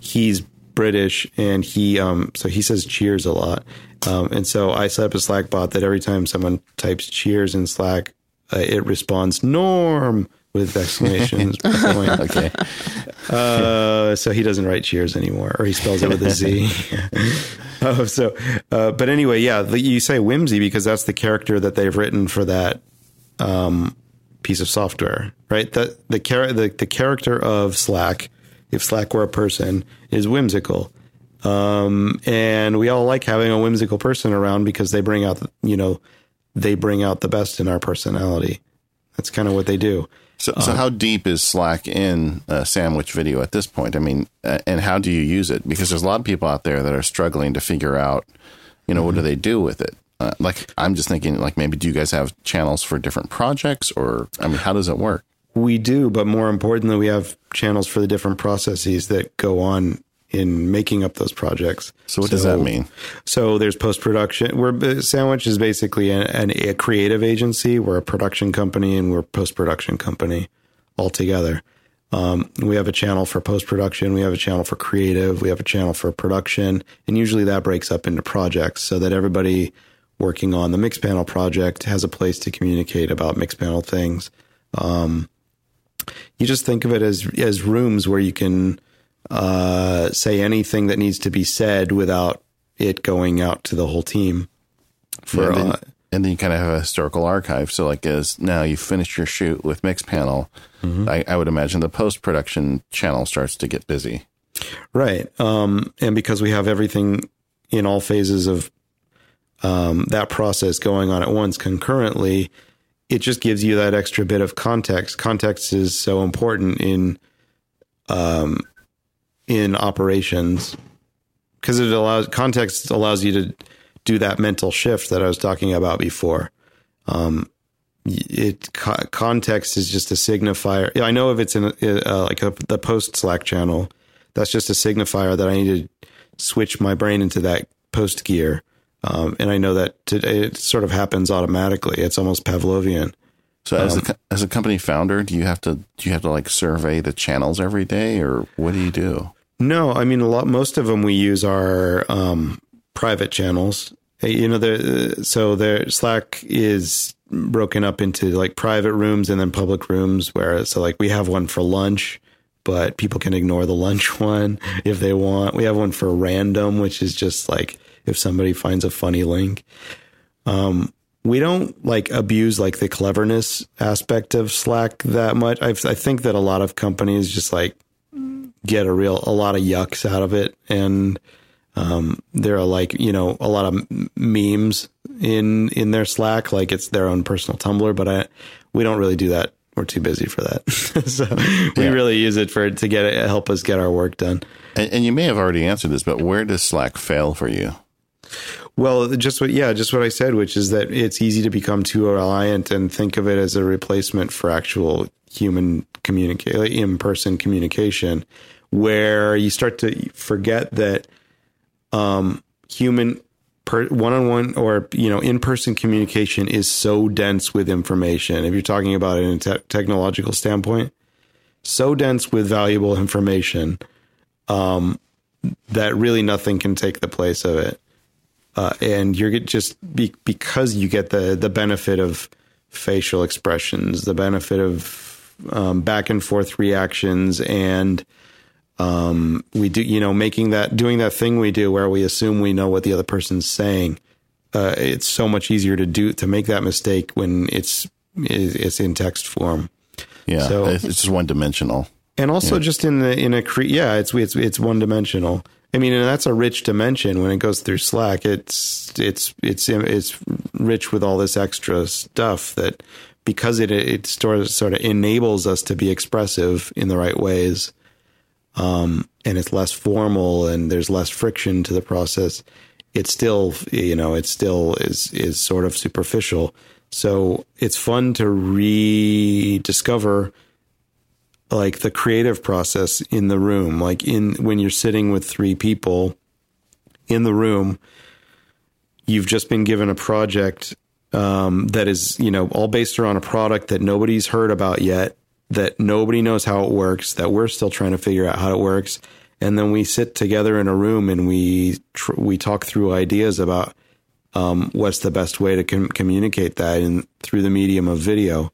he's British and he um, so he says cheers a lot, um, and so I set up a Slack bot that every time someone types cheers in Slack, uh, it responds Norm with exclamations point. Okay, Uh, so he doesn't write cheers anymore, or he spells it with a Z. oh, so, uh, but anyway, yeah, the, you say whimsy because that's the character that they've written for that um, piece of software, right? That the, char- the the character of Slack, if Slack were a person, is whimsical. Um, and we all like having a whimsical person around because they bring out, you know, they bring out the best in our personality. That's kind of what they do. So so how deep is Slack in uh, sandwich video at this point? I mean, uh, and how do you use it? Because there's a lot of people out there that are struggling to figure out, you know, what do they do with it? Uh, like I'm just thinking, like maybe do you guys have channels for different projects, or I mean, how does it work? We do, but more importantly, we have channels for the different processes that go on in making up those projects. So what does that mean? So there's post production. We're Sandwich is basically an, an, a creative agency. We're a production company and we're post production company altogether. Um, we have a channel for post production. We have a channel for creative. We have a channel for production, and usually that breaks up into projects so that everybody working on the Mixpanel project has a place to communicate about Mixpanel things. Um, you just think of it as as rooms where you can uh, say anything that needs to be said without it going out to the whole team. For and, then, uh, and then you kind of have a historical archive. So, like, as now you finished your shoot with Mixpanel, I, I would imagine the post production channel starts to get busy. Right. Um, and because we have everything in all phases of um, that process going on at once concurrently, it just gives you that extra bit of context. Context is so important in um, in operations because it allows context allows you to do that mental shift that I was talking about before. Um, it co- context is just a signifier. I know if it's in uh, like a, the post Slack channel, that's just a signifier that I need to switch my brain into that post gear. Um, and I know that to, it sort of happens automatically. It's almost Pavlovian. So, as a as a company founder, do you have to do you have to like survey the channels every day, or what do you do? No, I mean a lot. Most of them we use are um, private channels. Uh, You know, the so their Slack is broken up into like private rooms and then public rooms. Where so like we have one for lunch, but people can ignore the lunch one if they want. We have one for random, which is just like if somebody finds a funny link. Um, we don't like abuse like the cleverness aspect of Slack that much. I, I think that a lot of companies just like get a real a lot of yucks out of it and um, there are like you know a lot of memes in in their slack like it's their own personal tumblr but i we don't really do that we're too busy for that so we Yeah. really use it for to get it help us get our work done And, and you may have already answered this, but where does Slack fail for you? Well, just what, yeah, just what I said, which is that it's easy to become too reliant and think of it as a replacement for actual human communicate, in person communication, where you start to forget that um, human one on one or you know in person communication is so dense with information. If you're talking about it in a te- technological standpoint, so dense with valuable information um, that really nothing can take the place of it. Uh, and you're just be, because you get the the benefit of facial expressions, the benefit of um, back and forth reactions, and um, we do you know making that doing that thing we do where we assume we know what the other person's saying. Uh, it's so much easier to do to make that mistake when it's it's in text form. Yeah, so, it's just one dimensional. And also yeah. just in the in a cre- yeah, it's it's it's one dimensional. I mean, and that's a rich dimension when it goes through Slack. It's it's it's it's rich with all this extra stuff that because it it sort of, sort of enables us to be expressive in the right ways, um, and it's less formal and there's less friction to the process. It's still you know it still is is sort of superficial. So it's fun to rediscover like the creative process in the room, like in when you're sitting with three people in the room, you've just been given a project um, that is, you know, all based around a product that nobody's heard about yet, that nobody knows how it works, that we're still trying to figure out how it works, and then we sit together in a room and we tr- we talk through ideas about um, what's the best way to com- communicate that in through the medium of video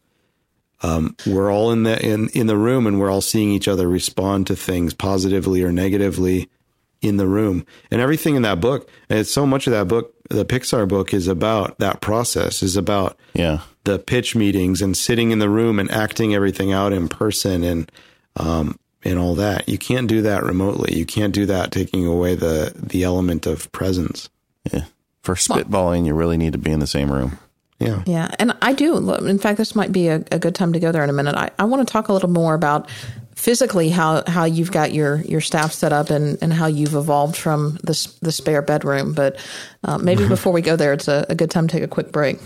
um, we're all in the in in the room and we're all seeing each other respond to things positively or negatively in the room. And everything in that book and it's so much of that book the pixar book is about that process is about yeah. the pitch meetings and sitting in the room and acting everything out in person and um, and all that. You can't do that remotely. You can't do that taking away the the element of presence. Yeah. For spitballing you really need to be in the same room yeah. Yeah. And I do. In fact, this might be a, a good time to go there in a minute. I, I want to talk a little more about physically how, how you've got your, your staff set up and, and how you've evolved from the, the spare bedroom. But uh, maybe before we go there, it's a, a good time to take a quick break.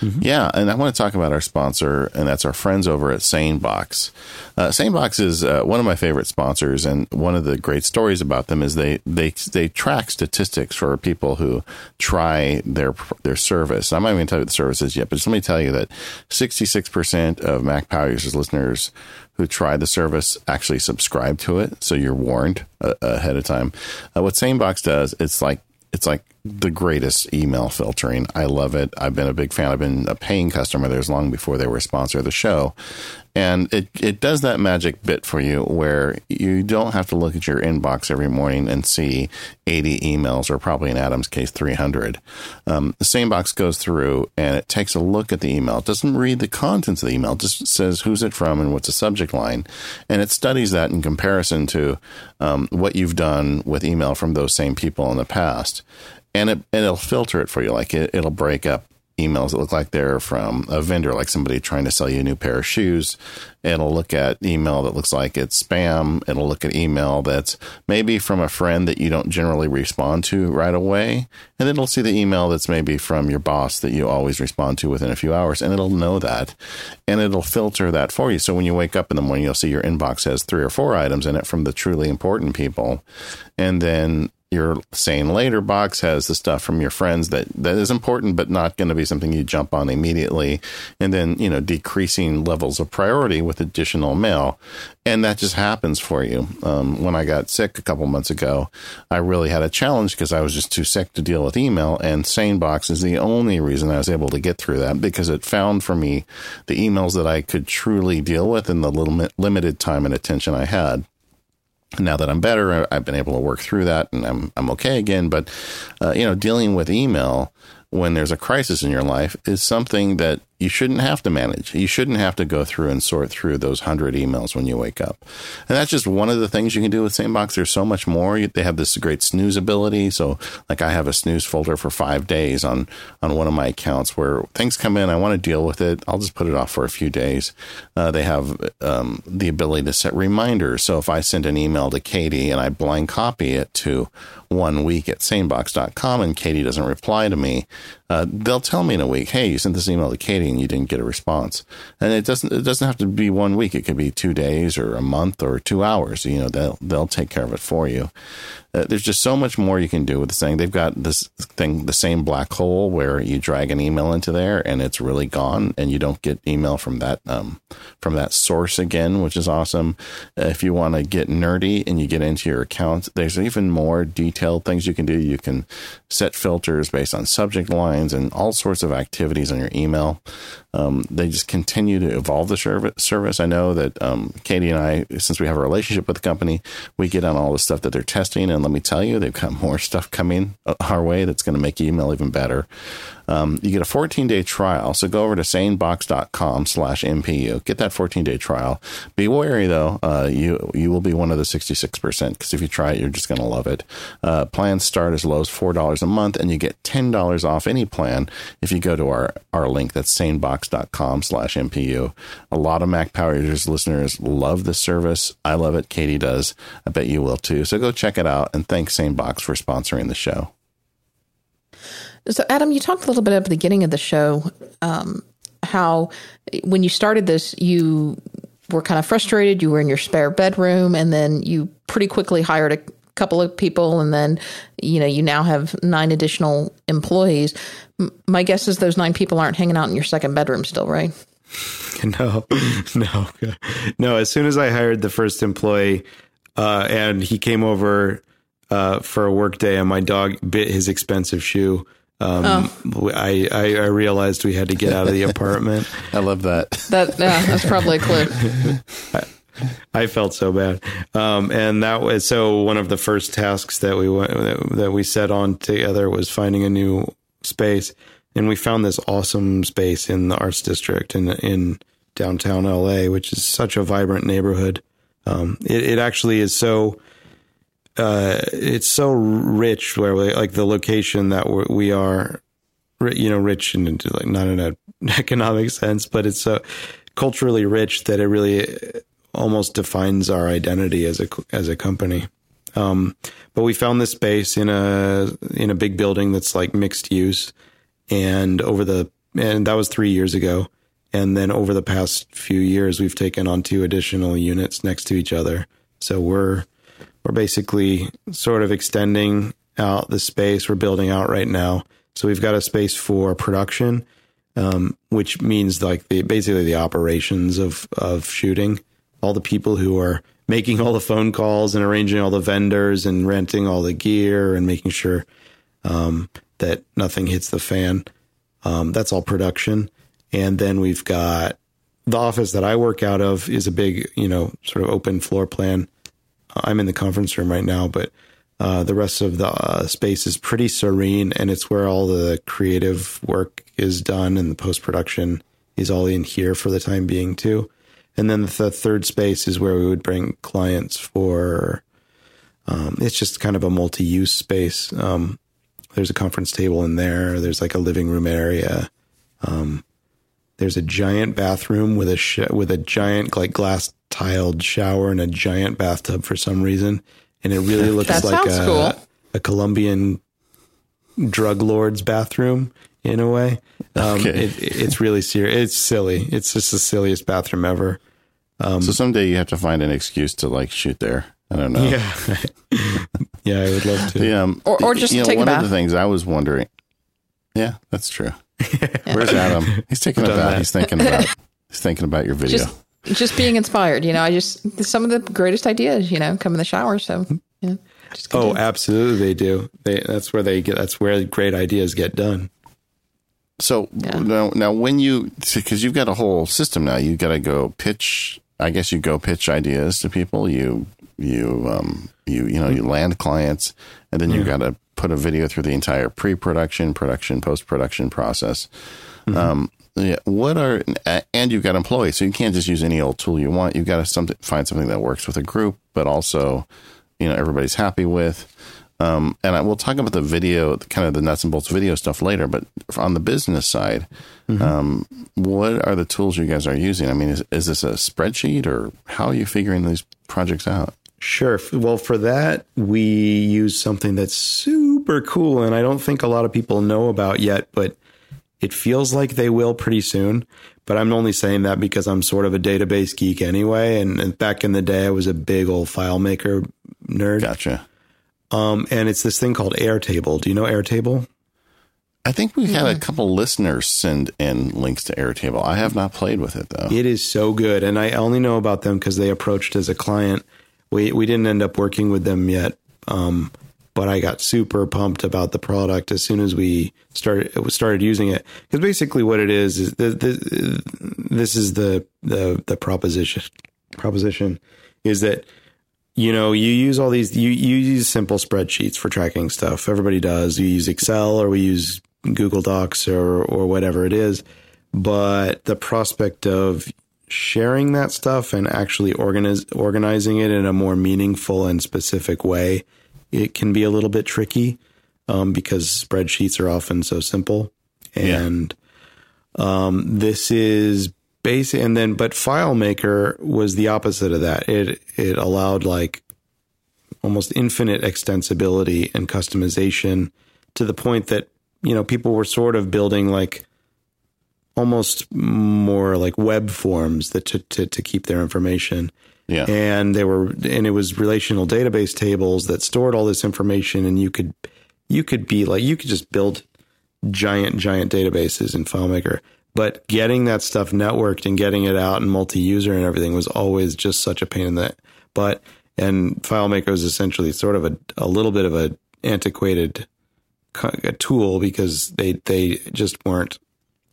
Mm-hmm. Yeah, and I want to talk about our sponsor, and that's our friends over at SaneBox. Uh, SaneBox is uh, one of my favorite sponsors, and one of the great stories about them is they they they track statistics for people who try their their service. I'm not even tell you the service is yet, but just let me tell you that 66 percent of Mac Power Users listeners who try the service actually subscribe to it, so you're warned uh, ahead of time. Uh, what SaneBox does, it's like it's like the greatest email filtering. I love it. I've been a big fan. I've been a paying customer theirs long before they were a sponsor of the show. And it, it does that magic bit for you where you don't have to look at your inbox every morning and see 80 emails or probably in Adam's case 300. Um, the SaneBox goes through and it takes a look at the email. It doesn't read the contents of the email, it just says who's it from and what's the subject line. And it studies that in comparison to um, what you've done with email from those same people in the past and it and it'll filter it for you. Like it, it'll break up emails that look like they're from a vendor, like somebody trying to sell you a new pair of shoes. It'll look at email that looks like it's spam. It'll look at email that's maybe from a friend that you don't generally respond to right away. And then it'll see the email that's maybe from your boss that you always respond to within a few hours. And it'll know that. And it'll filter that for you. So when you wake up in the morning, you'll see your inbox has three or four items in it from the truly important people. And then your SaneLater box has the stuff from your friends that that is important but not going to be something you jump on immediately. And then you know decreasing levels of priority with additional mail. And that just happens for you. Um, when i got sick a couple months ago i really had a challenge because i was just too sick to deal with email. And SaneBox is the only reason i was able to get through that because it found for me the emails that i could truly deal with in the little limited time and attention i had now that I'm better, I've been able to work through that and I'm, I'm okay again. But, uh, you know, dealing with email when there's a crisis in your life is something that you shouldn't have to manage. You shouldn't have to go through and sort through those hundred emails when you wake up. And that's just one of the things you can do with SaneBox. There's so much more. They have this great snooze ability. So like I have a snooze folder for five days on, on one of my accounts where things come in. I want to deal with it. I'll just put it off for a few days. Uh, they have um, the ability to set reminders. So if I send an email to Katie and I blind copy it to one week at sanebox.com and Katie doesn't reply to me, uh, they'll tell me in a week, "Hey, you sent this email to Katie and you didn't get a response." And it doesn't it doesn't have to be one week. It could be two days or a month or two hours. You know, they'll they'll take care of it for you. Uh, there's just so much more you can do with this thing. They've got this thing, the SaneBlackHole where you drag an email into there and it's really gone, and you don't get email from that um, from that source again, which is awesome. Uh, if you want to get nerdy and you get into your account, there's even more detailed things you can do. You can set filters based on subject lines and all sorts of activities on your email. Um, they just continue to evolve the service. I know that um, Katie and I, since we have a relationship with the company, we get on all the stuff that they're testing. And let me tell you, they've got more stuff coming our way that's going to make email even better. Um, you get a 14 day trial. So go over to sanebox.com slash MPU. Get that 14 day trial. Be wary though. Uh, you, you will be one of the 66% because if you try it, you're just going to love it. Uh, plans start as low as $4 a month and you get $10 off any plan if you go to our, our link. That's sanebox.com slash MPU. A lot of Mac Power Users listeners love this service. I love it. Katie does. I bet you will too. So go check it out and thanks SaneBox for sponsoring the show. So, Adam, you talked a little bit at the beginning of the show um, how when you started this, you were kind of frustrated. You were in your spare bedroom, and then you pretty quickly hired a couple of people, and then you know you now have nine additional employees. My guess is those nine people aren't hanging out in your second bedroom still, right? No, no, no. As soon as I hired the first employee, uh, and he came over uh, for a work day, and my dog bit his expensive shoe um, oh. I, I, I realized we had to get out of the apartment. I love that. That yeah, that's probably a clue. I, felt so bad, um, and that was so. One of the first tasks that we went, that we set on together was finding a new space, and we found this awesome space in the Arts District in in downtown LA, which is such a vibrant neighborhood. Um, it, it actually is so uh, it's so rich where we, like the location that we are, you know, rich and like not in an economic sense, but it's so culturally rich that it really almost defines our identity as a as a company. Um, but we found this space in a in a big building that's like mixed use, and over the and that was three years ago, and then over the past few years, we've taken on two additional units next to each other. So we're we're basically sort of extending out the space we're building out right now. So we've got a space for production, um, which means like the basically the operations of of shooting. All the people who are making all the phone calls and arranging all the vendors and renting all the gear and making sure um, that nothing hits the fan. Um, that's all production. And then we've got the office that I work out of is a big, you know, sort of open floor plan I'm in the conference room right now, but uh, the rest of the uh, space is pretty serene, and it's where all the creative work is done, and the post production is all in here for the time being too. And then the third space is where we would bring clients for. Um, it's just kind of a multi-use space. Um, there's a conference table in there. There's like a living room area. Um, there's a giant bathroom with a sh- with a giant like glass tiled shower and a giant bathtub for some reason, and it really looks like a, cool. a Colombian drug lord's bathroom in a way. Um, okay. It, it's really serious. It's silly. It's just the silliest bathroom ever. Um, so someday you have to find an excuse to like shoot there. I don't know. Yeah, yeah, I would love to. Yeah, um, or, or just you know, take one a bath. of the things I was wondering. Yeah, that's true. Where's Adam? He's taking a bath. He's thinking about. He's thinking about your video. Just, just being inspired. You know, I just some of the greatest ideas. You know, come in the shower. So yeah. Oh, absolutely, they do. They that's where they get. That's where great ideas get done. So yeah. now, now when you because you've got a whole system now, you got to go pitch. I guess you go pitch ideas to people. You you um you you know you land clients, and then you've got to put a video through the entire pre-production, production, post-production process. Mm-hmm. Um, yeah. What are and you've got employees, so you can't just use any old tool you want. You've got to something, find something that works with a group, but also, you know, everybody's happy with. Um, and I, we'll talk about the video, kind of the nuts and bolts video stuff later. But on the business side, mm-hmm. um, what are the tools you guys are using? I mean, is, is this a spreadsheet or how are you figuring these projects out? Sure. Well, for that, we use something that's super cool, and I don't think a lot of people know about yet, but it feels like they will pretty soon. But I'm only saying that because I'm sort of a database geek anyway. And, and back in the day, I was a big old FileMaker nerd. Gotcha. Um, and it's this thing called Airtable. Do you know Airtable? I think we had a couple listeners send in links to Airtable. I have not played with it though. It is so good, and I only know about them because they approached as a client. We we didn't end up working with them yet, um, but I got super pumped about the product as soon as we started started using it. Because basically, what it is is the, the, this is the the the proposition proposition is that you know you use all these you, you use simple spreadsheets for tracking stuff. Everybody does. You use Excel or we use Google Docs or or whatever it is. But the prospect of sharing that stuff and actually organize, organizing it in a more meaningful and specific way, it can be a little bit tricky um, because spreadsheets are often so simple. And um, this is basic. And then, but FileMaker was the opposite of that. It it allowed like almost infinite extensibility and customization to the point that you know people were sort of building like almost more like web forms that to, to, to keep their information. Yeah. And they were and it was relational database tables that stored all this information and you could you could be like you could just build giant giant databases in FileMaker. But getting that stuff networked and getting it out and multi-user and everything was always just such a pain in the butt. And FileMaker is essentially sort of a, a little bit of a antiquated a tool because they they just weren't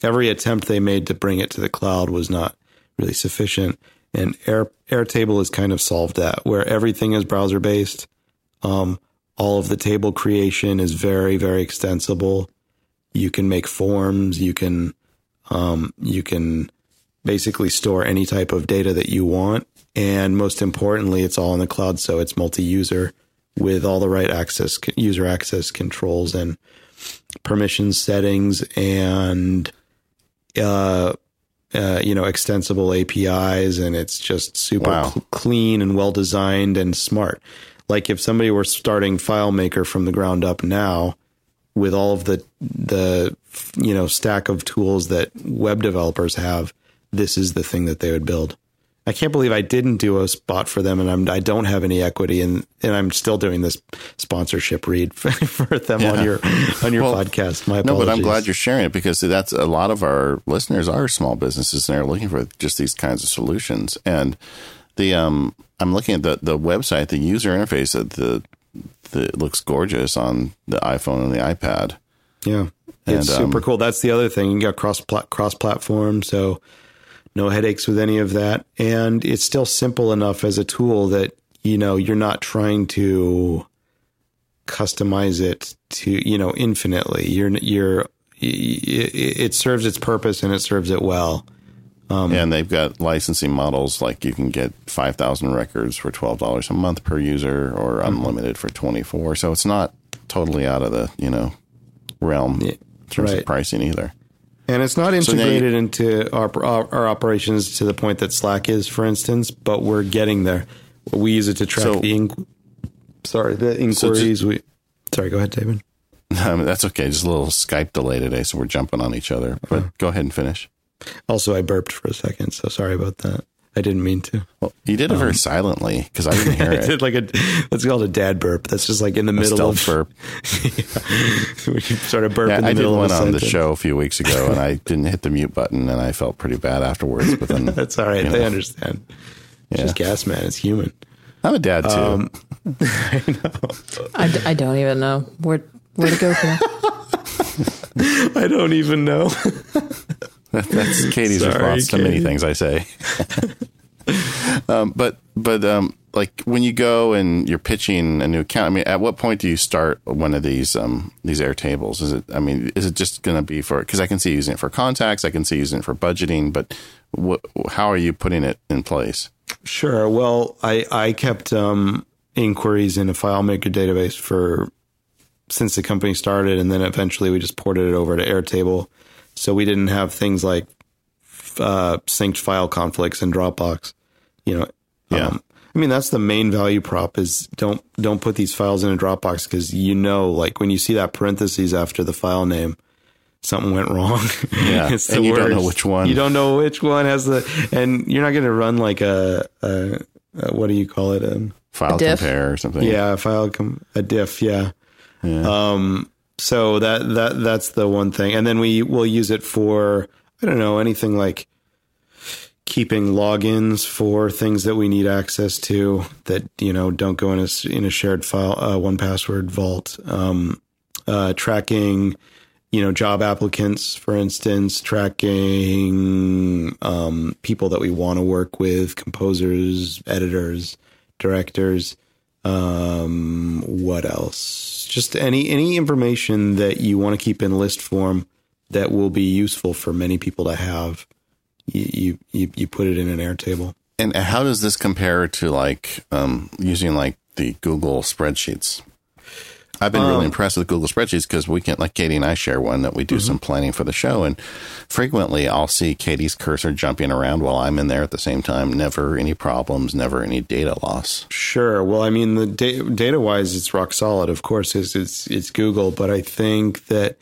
every attempt they made to bring it to the cloud was not really sufficient. And Air Airtable has kind of solved that, where everything is browser based. Um, all of the table creation is very, very extensible. You can make forms. You can, um, you can basically store any type of data that you want. And most importantly, it's all in the cloud. So it's multi-user with all the right access, user access controls and permission settings and uh, uh, you know, extensible APIs, and it's just super Wow. cl- clean and well designed and smart. Like if somebody were starting FileMaker from the ground up now, with all of the the you know stack of tools that web developers have, this is the thing that they would build. I can't believe I didn't do a spot for them, and I'm I don't have any equity, and and I'm still doing this sponsorship read for, for them on your on your Well, podcast. My No, but I'm glad you're sharing it because that's a lot of our listeners are small businesses and they're looking for just these kinds of solutions. And the um, I'm looking at the the website, the user interface, the the it looks gorgeous on the iPhone and the iPad. Yeah, it's And, um, super cool. That's the other thing. You got cross cross platform, so no headaches with any of that, and it's still simple enough as a tool that you know you're not trying to customize it to you know infinitely. You're you're it serves its purpose and it serves it well. Um, and they've got licensing models like you can get 5,000 records for $12 a month per user or Mm-hmm. unlimited for 24. So it's not totally out of the, you know, realm in terms right. of pricing either. And it's not you- integrated into our, our our operations to the point that Slack is, for instance. But we're getting there. We use it to track So- the inqu- sorry the inquiries. we sorry, go ahead, David. I mean, that's okay. Just a little Skype delay today, so we're jumping on each other. But Uh-huh. go ahead and finish. Also, I burped for a second, so sorry about that. I didn't mean to. Well, you did it Um, very silently because I didn't hear I it. did like a that's called a dad burp. That's just like in the middle Stealth of burp. when you sort of burp Yeah, in the I did middle one of a on the show a few weeks ago, and I didn't hit the mute button, and I felt pretty bad afterwards. But then That's all right. you They know, understand. It's Yeah. just gas, man. It's human. I'm a dad too. Um, I know. I, d- I don't even know where where to go from. I don't even know. That's Katie's Sorry, response to many things I say. um, but but um, like when you go and you're pitching a new account, I mean, at what point do you start one of these um, these air tables? Is it? I mean, is it just going to be for? Because I can see using it for contacts, I can see using it for budgeting, but what, how are you putting it in place? Sure. Well, I I kept um, inquiries in a FileMaker database for since the company started, and then eventually we just ported it over to Airtable. So we didn't have things like uh, synced file conflicts in Dropbox. You know, Yeah. um, I mean, that's the main value prop is don't don't put these files in a Dropbox because you know, like when you see that parentheses after the file name, something went wrong. Yeah, it's and you don't know which one. You don't know which one has the, and you're not going to run like a, a, a what do you call it? A File diff. compare or something. yeah, a file com- a diff. Yeah. Um. So that that that's the one thing, and then we will use it for I don't know anything like keeping logins for things that we need access to that you know don't go in a in a shared file uh, 1Password vault. Um, uh, tracking, you know, job applicants, for instance, tracking um, people that we want to work with, composers, editors, directors. Um, what else? Just any any information that you want to keep in list form that will be useful for many people to have. You you you, put it in an Airtable. And how does this compare to like um, using like the Google spreadsheets? I've been really impressed with Google spreadsheets because we can, like Katie and I share one that we do some planning for the show, and frequently I'll see Katie's cursor jumping around while I'm in there at the same time. Never any problems, never any data loss. Sure. Well, I mean, the da- data wise, it's rock solid. Of course, it's it's, it's Google, but I think that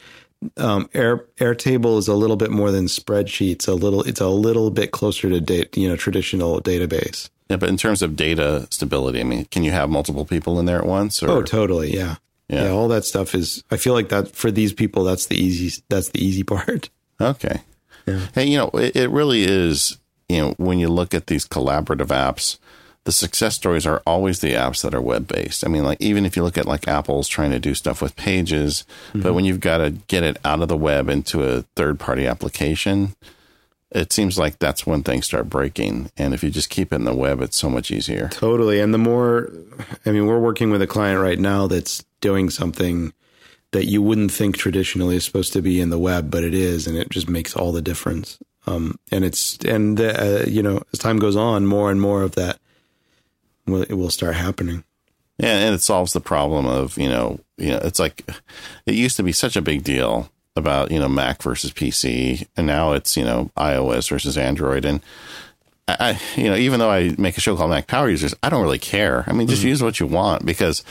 um, Air Airtable is a little bit more than spreadsheets. A little, it's a little bit closer to date, you know, traditional database. Yeah, but in terms of data stability, I mean, can you have multiple people in there at once? Or Oh, totally. Yeah. Yeah. yeah. All that stuff is. I feel like that for these people, that's the easy. That's the easy part. Okay. Hey, you know, it, it really is, you know, when you look at these collaborative apps, the success stories are always the apps that are web based. I mean, like, even if you look at like Apple's trying to do stuff with pages, but mm-hmm. when you've got to get it out of the web into a third party application, it seems like that's when things start breaking. And if you just keep it in the web, it's so much easier. Totally. And the more, I mean, we're working with a client right now that's doing something that you wouldn't think traditionally is supposed to be in the web, but it is, and it just makes all the difference. Um, and it's, and, uh, you know, as time goes on, more and more of that will, it will start happening. Yeah, and it solves the problem of you know, you know, it's like it used to be such a big deal about you know Mac versus PC, and now it's you know iOS versus Android, and I, I you know even though I make a show called Mac Power Users, I don't really care. I mean, just use what you want because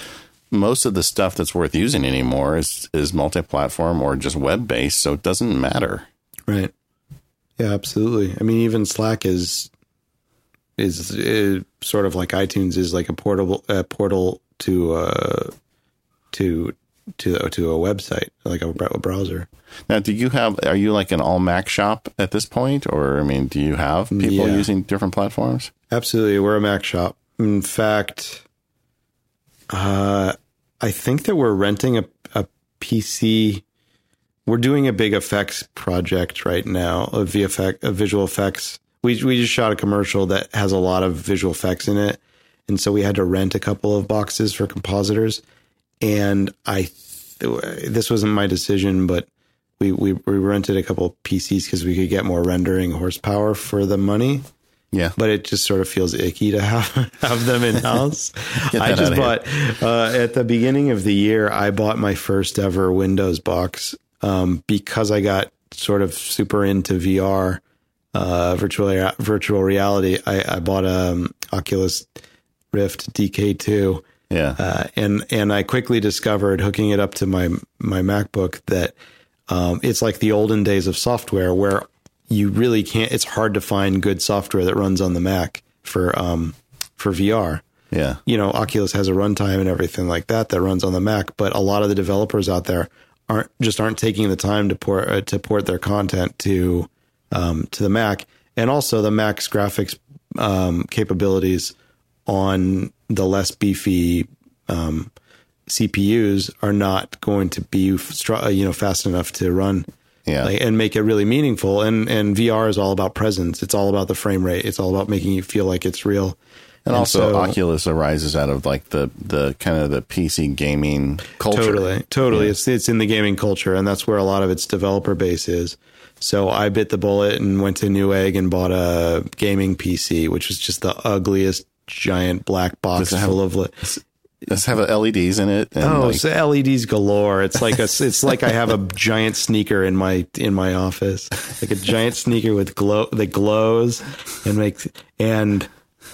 most of the stuff that's worth using anymore is is multi-platform or just web based, so it doesn't matter. Right. Yeah, absolutely. I mean, even Slack is is, is sort of like iTunes is like a portable a portal to uh to to to a website, like a, a browser. Now, do you have? Are you like an all Mac shop at this point, or I mean, do you have people Yeah. using different platforms? Absolutely, we're a Mac shop. In fact, uh, I think that we're renting a, a PC. We're doing a big effects project right now, a VFX, a visual effects. We we just shot a commercial that has a lot of visual effects in it, and so we had to rent a couple of boxes for compositors. And I, this wasn't my decision, but we we, we rented a couple of PCs because we could get more rendering horsepower for the money Yeah, but it just sort of feels icky to have have them in house. I just bought uh, at the beginning of the year. I bought my first ever Windows box um, because I got sort of super into VR, uh, virtual virtual reality. I, I bought a um, Oculus Rift DK2. Yeah. Uh, and and I quickly discovered hooking it up to my my MacBook that um, it's like the olden days of software where you really can't. It's hard to find good software that runs on the Mac for um, for VR. Yeah. You know, Oculus has a runtime and everything like that that runs on the Mac, but a lot of the developers out there aren't just aren't taking the time to port uh, to port their content to um, to the Mac, and also the Mac's graphics um, capabilities on the less beefy um, CPUs are not going to be uh, you know fast enough to run Yeah. like, and make it really meaningful. And and VR is all about presence. It's all about the frame rate. It's all about making you feel like it's real. And, also, so- Oculus arises out of like the the kind of the PC gaming culture. Totally, totally. It's it's in the gaming culture, and that's where a lot of its developer base is. So I bit the bullet and went to Newegg and bought a gaming PC, which was just the ugliest giant black box have- full of. Does have LEDs in it? And Oh, like- so LEDs galore! It's like a, it's like I have a giant sneaker in my in my office, like a giant sneaker with glow that glows and makes and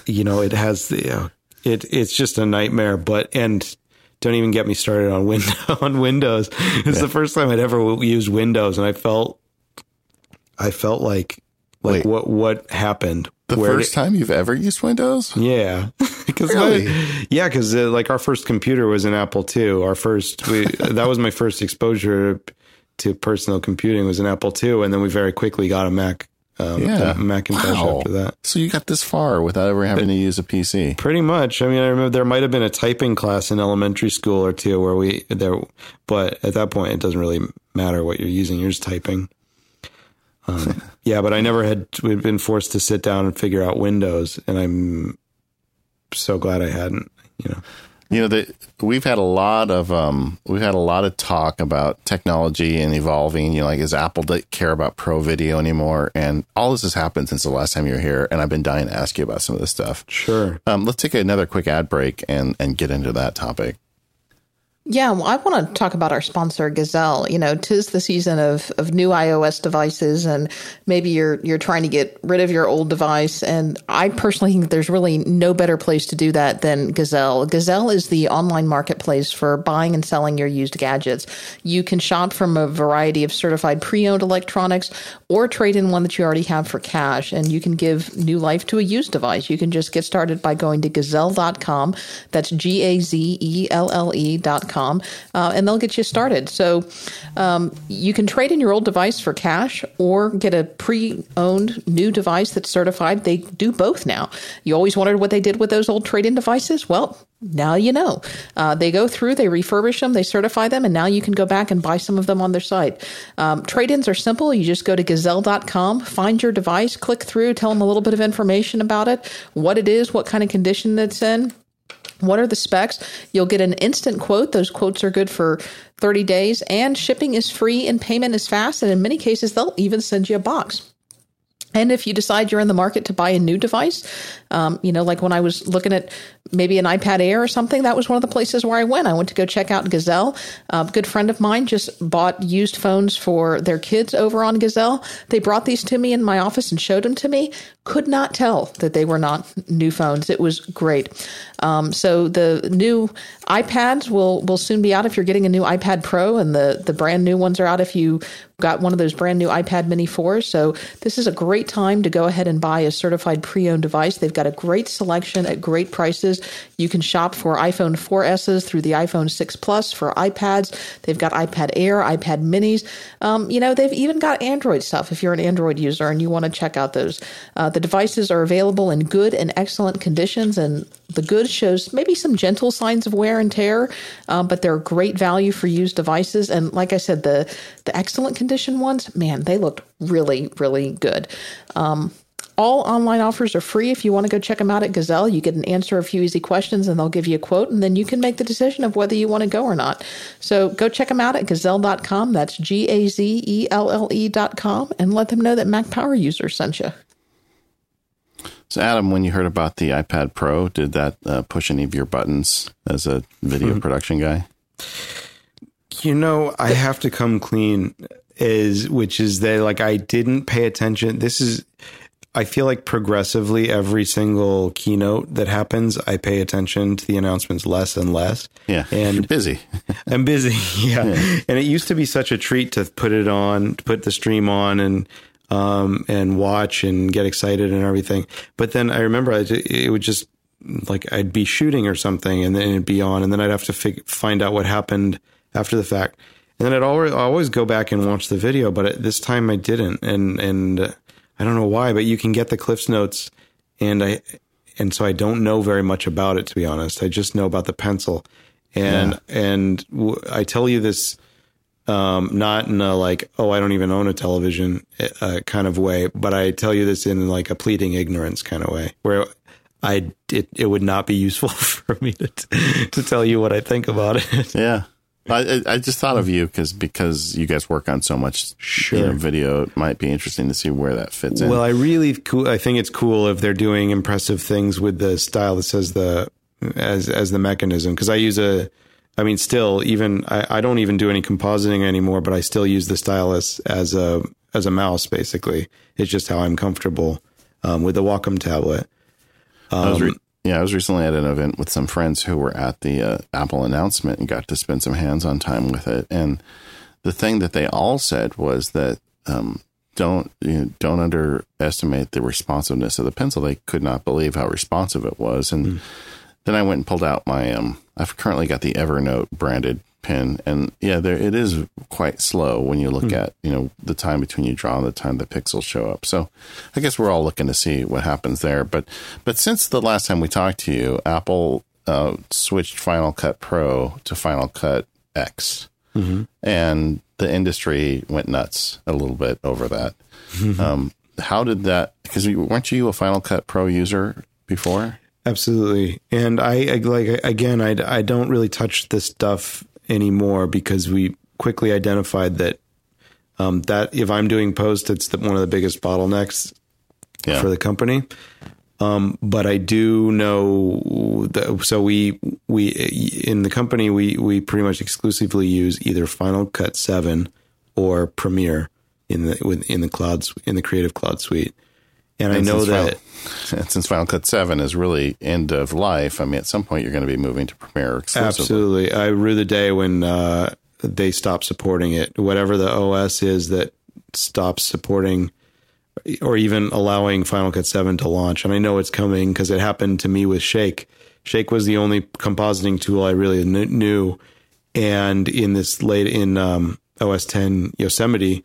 you know it has the oh it it's just a nightmare. But and don't even get me started on window on Windows. It's yeah. the first time I'd ever used Windows, and I felt I felt like like Wait. what what happened the first time you've ever used Windows? Yeah, because really? my, yeah, because uh, like our first computer was an Apple II. Our first we that was my first exposure to personal computing was an Apple II, and then we very quickly got a Mac. Um, yeah, Macintosh wow. after that. So you got this far without ever having but, to use a PC. Pretty much. I mean, I remember there might have been a typing class in elementary school or two where we there, but at that point, it doesn't really matter what you're using. You're just typing. Um, yeah, but I never had been forced to sit down and figure out Windows, and I'm so glad I hadn't. You know, you know that we've had a lot of um, we've had a lot of talk about technology and evolving. You know, like does Apple care about Pro Video anymore? And all this has happened since the last time you were here, and I've been dying to ask you about some of this stuff. Sure. Um, let's take another quick ad break and and get into that topic. Yeah, well, I want to talk about our sponsor, Gazelle. You know, tis the season of, of new iOS devices, and maybe you're you're trying to get rid of your old device. And I personally think there's really no better place to do that than Gazelle. Gazelle is the online marketplace for buying and selling your used gadgets. You can shop from a variety of certified pre-owned electronics, or trade in one that you already have for cash, and you can give new life to a used device. You can just get started by going to Gazelle.com. That's G A Z L L E.com uh, and they'll get you started. So um, you can trade in your old device for cash or get a pre owned new device that's certified. They do both now. You always wondered what they did with those old trade in devices? Well, now you know. Uh, they go through, they refurbish them, they certify them, and now you can go back and buy some of them on their site. Um, trade ins are simple. You just go to gazelle.com, find your device, click through, tell them a little bit of information about it, what it is, what kind of condition it's in what are the specs? You'll get an instant quote. Those quotes are good for 30 days, and shipping is free and payment is fast. And in many cases, they'll even send you a box. And if you decide you're in the market to buy a new device, um, you know, like when I was looking at maybe an iPad Air or something, that was one of the places where I went. I went to go check out Gazelle. A good friend of mine just bought used phones for their kids over on Gazelle. They brought these to me in my office and showed them to me. Could not tell that they were not new phones. It was great. Um, so the new iPads will will soon be out if you're getting a new iPad Pro, and the the brand new ones are out if you got one of those brand new iPad Mini 4s. So this is a great time to go ahead and buy a certified pre-owned device. They've got a great selection at great prices. You can shop for iPhone 4Ss through the iPhone 6 Plus for iPads. They've got iPad Air, iPad Minis. Um, you know, they've even got Android stuff if you're an Android user and you want to check out those. Uh, the devices are available in good and excellent conditions, and the good shows maybe some gentle signs of wear and tear, um, but they're great value for used devices. And like I said, the the excellent condition ones, man, they looked really, really good. Um, all online offers are free. If you want to go check them out at Gazelle, you get an answer a few easy questions and they'll give you a quote, and then you can make the decision of whether you want to go or not. So go check them out at gazelle.com. That's G A Z E L L E.com, and let them know that Mac Power User sent you. So, Adam, when you heard about the iPad Pro, did that uh, push any of your buttons as a video mm-hmm. production guy? You know, I have to come clean is which is that like I didn't pay attention. This is I feel like progressively every single keynote that happens, I pay attention to the announcements less and less. Yeah. And You're busy. I'm busy. Yeah. yeah. And it used to be such a treat to put it on, to put the stream on and um, and watch and get excited and everything. But then I remember it would just like I'd be shooting or something and then it'd be on and then I'd have to fig- find out what happened after the fact. And then I'd always, always go back and watch the video, but at this time I didn't. And, and uh, I don't know why, but you can get the Cliffs notes and I, and so I don't know very much about it, to be honest. I just know about the pencil. And, yeah. and w- I tell you this, um, not in a like, oh, I don't even own a television uh, kind of way, but I tell you this in like a pleading ignorance kind of way, where I it, it would not be useful for me to to tell you what I think about it. Yeah. I, I just thought of you because because you guys work on so much sure. you know, video. It might be interesting to see where that fits in. Well, I really cool. I think it's cool if they're doing impressive things with the style that says the as as the mechanism because I use a I mean, still, even I, I, don't even do any compositing anymore, but I still use the stylus as a as a mouse. Basically, it's just how I'm comfortable um, with the Wacom tablet. Um, I re- yeah, I was recently at an event with some friends who were at the uh, Apple announcement and got to spend some hands-on time with it. And the thing that they all said was that um, don't you know, don't underestimate the responsiveness of the pencil. They could not believe how responsive it was. And mm. Then I went and pulled out my um. I've currently got the Evernote branded pen, and yeah, there it is quite slow when you look mm. at you know the time between you draw and the time the pixels show up. So I guess we're all looking to see what happens there. But but since the last time we talked to you, Apple uh, switched Final Cut Pro to Final Cut X, mm-hmm. and the industry went nuts a little bit over that. Mm-hmm. Um, how did that? Because weren't you a Final Cut Pro user before? Absolutely, and I, I like again, I I don't really touch this stuff anymore because we quickly identified that um, that if I'm doing post, it's the, one of the biggest bottlenecks yeah. for the company. Um, but I do know that, so we, we, in the company, we, we pretty much exclusively use either Final Cut 7 or Premiere in the, in the clouds, in the creative cloud suite. And, and I know that Final, since Final Cut 7 is really end of life, I mean, at some point you're going to be moving to Premiere exclusively. Absolutely. I rue the day when, uh, they stop supporting it. Whatever the OS is that stops supporting or even allowing Final Cut 7 to launch. And I know it's coming because it happened to me with Shake. Shake was the only compositing tool I really knew. And in this late in um, OS 10 Yosemite,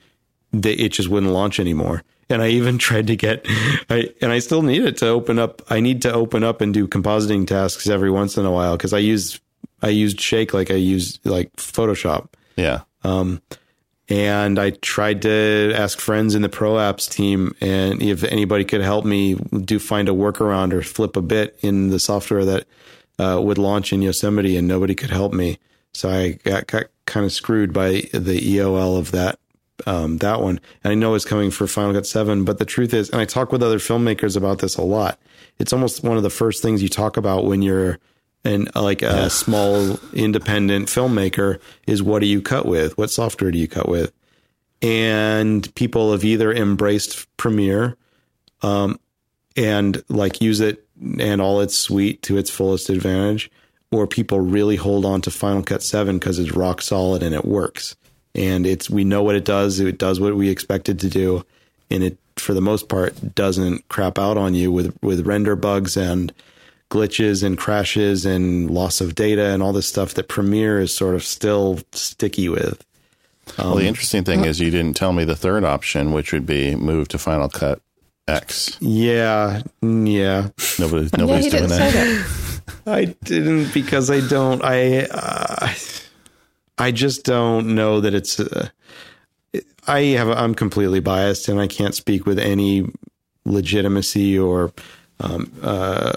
they, it just wouldn't launch anymore. And I even tried to get, I, and I still need it to open up. I need to open up and do compositing tasks every once in a while because I use, I used Shake like I use like Photoshop. Yeah. Um, and I tried to ask friends in the Pro Apps team and if anybody could help me do find a workaround or flip a bit in the software that uh, would launch in Yosemite, and nobody could help me. So I got, got kind of screwed by the EOL of that um, that one. And I know it's coming for Final Cut Seven, but the truth is, and I talk with other filmmakers about this a lot. It's almost one of the first things you talk about when you're and like a yeah. small independent filmmaker is what do you cut with? What software do you cut with? And people have either embraced Premiere um, and like use it and all its suite to its fullest advantage, or people really hold on to Final Cut 7 because it's rock solid and it works. And it's we know what it does. It does what we expect it to do, and it for the most part doesn't crap out on you with with render bugs and glitches and crashes and loss of data and all this stuff that Premiere is sort of still sticky with. Um, well, the interesting thing is you didn't tell me the third option, which would be move to Final Cut X. Yeah, yeah. Nobody, nobody's yeah, doing that. that. I didn't because I don't. I uh, I just don't know that it's. Uh, I have. I'm completely biased, and I can't speak with any legitimacy or um, uh,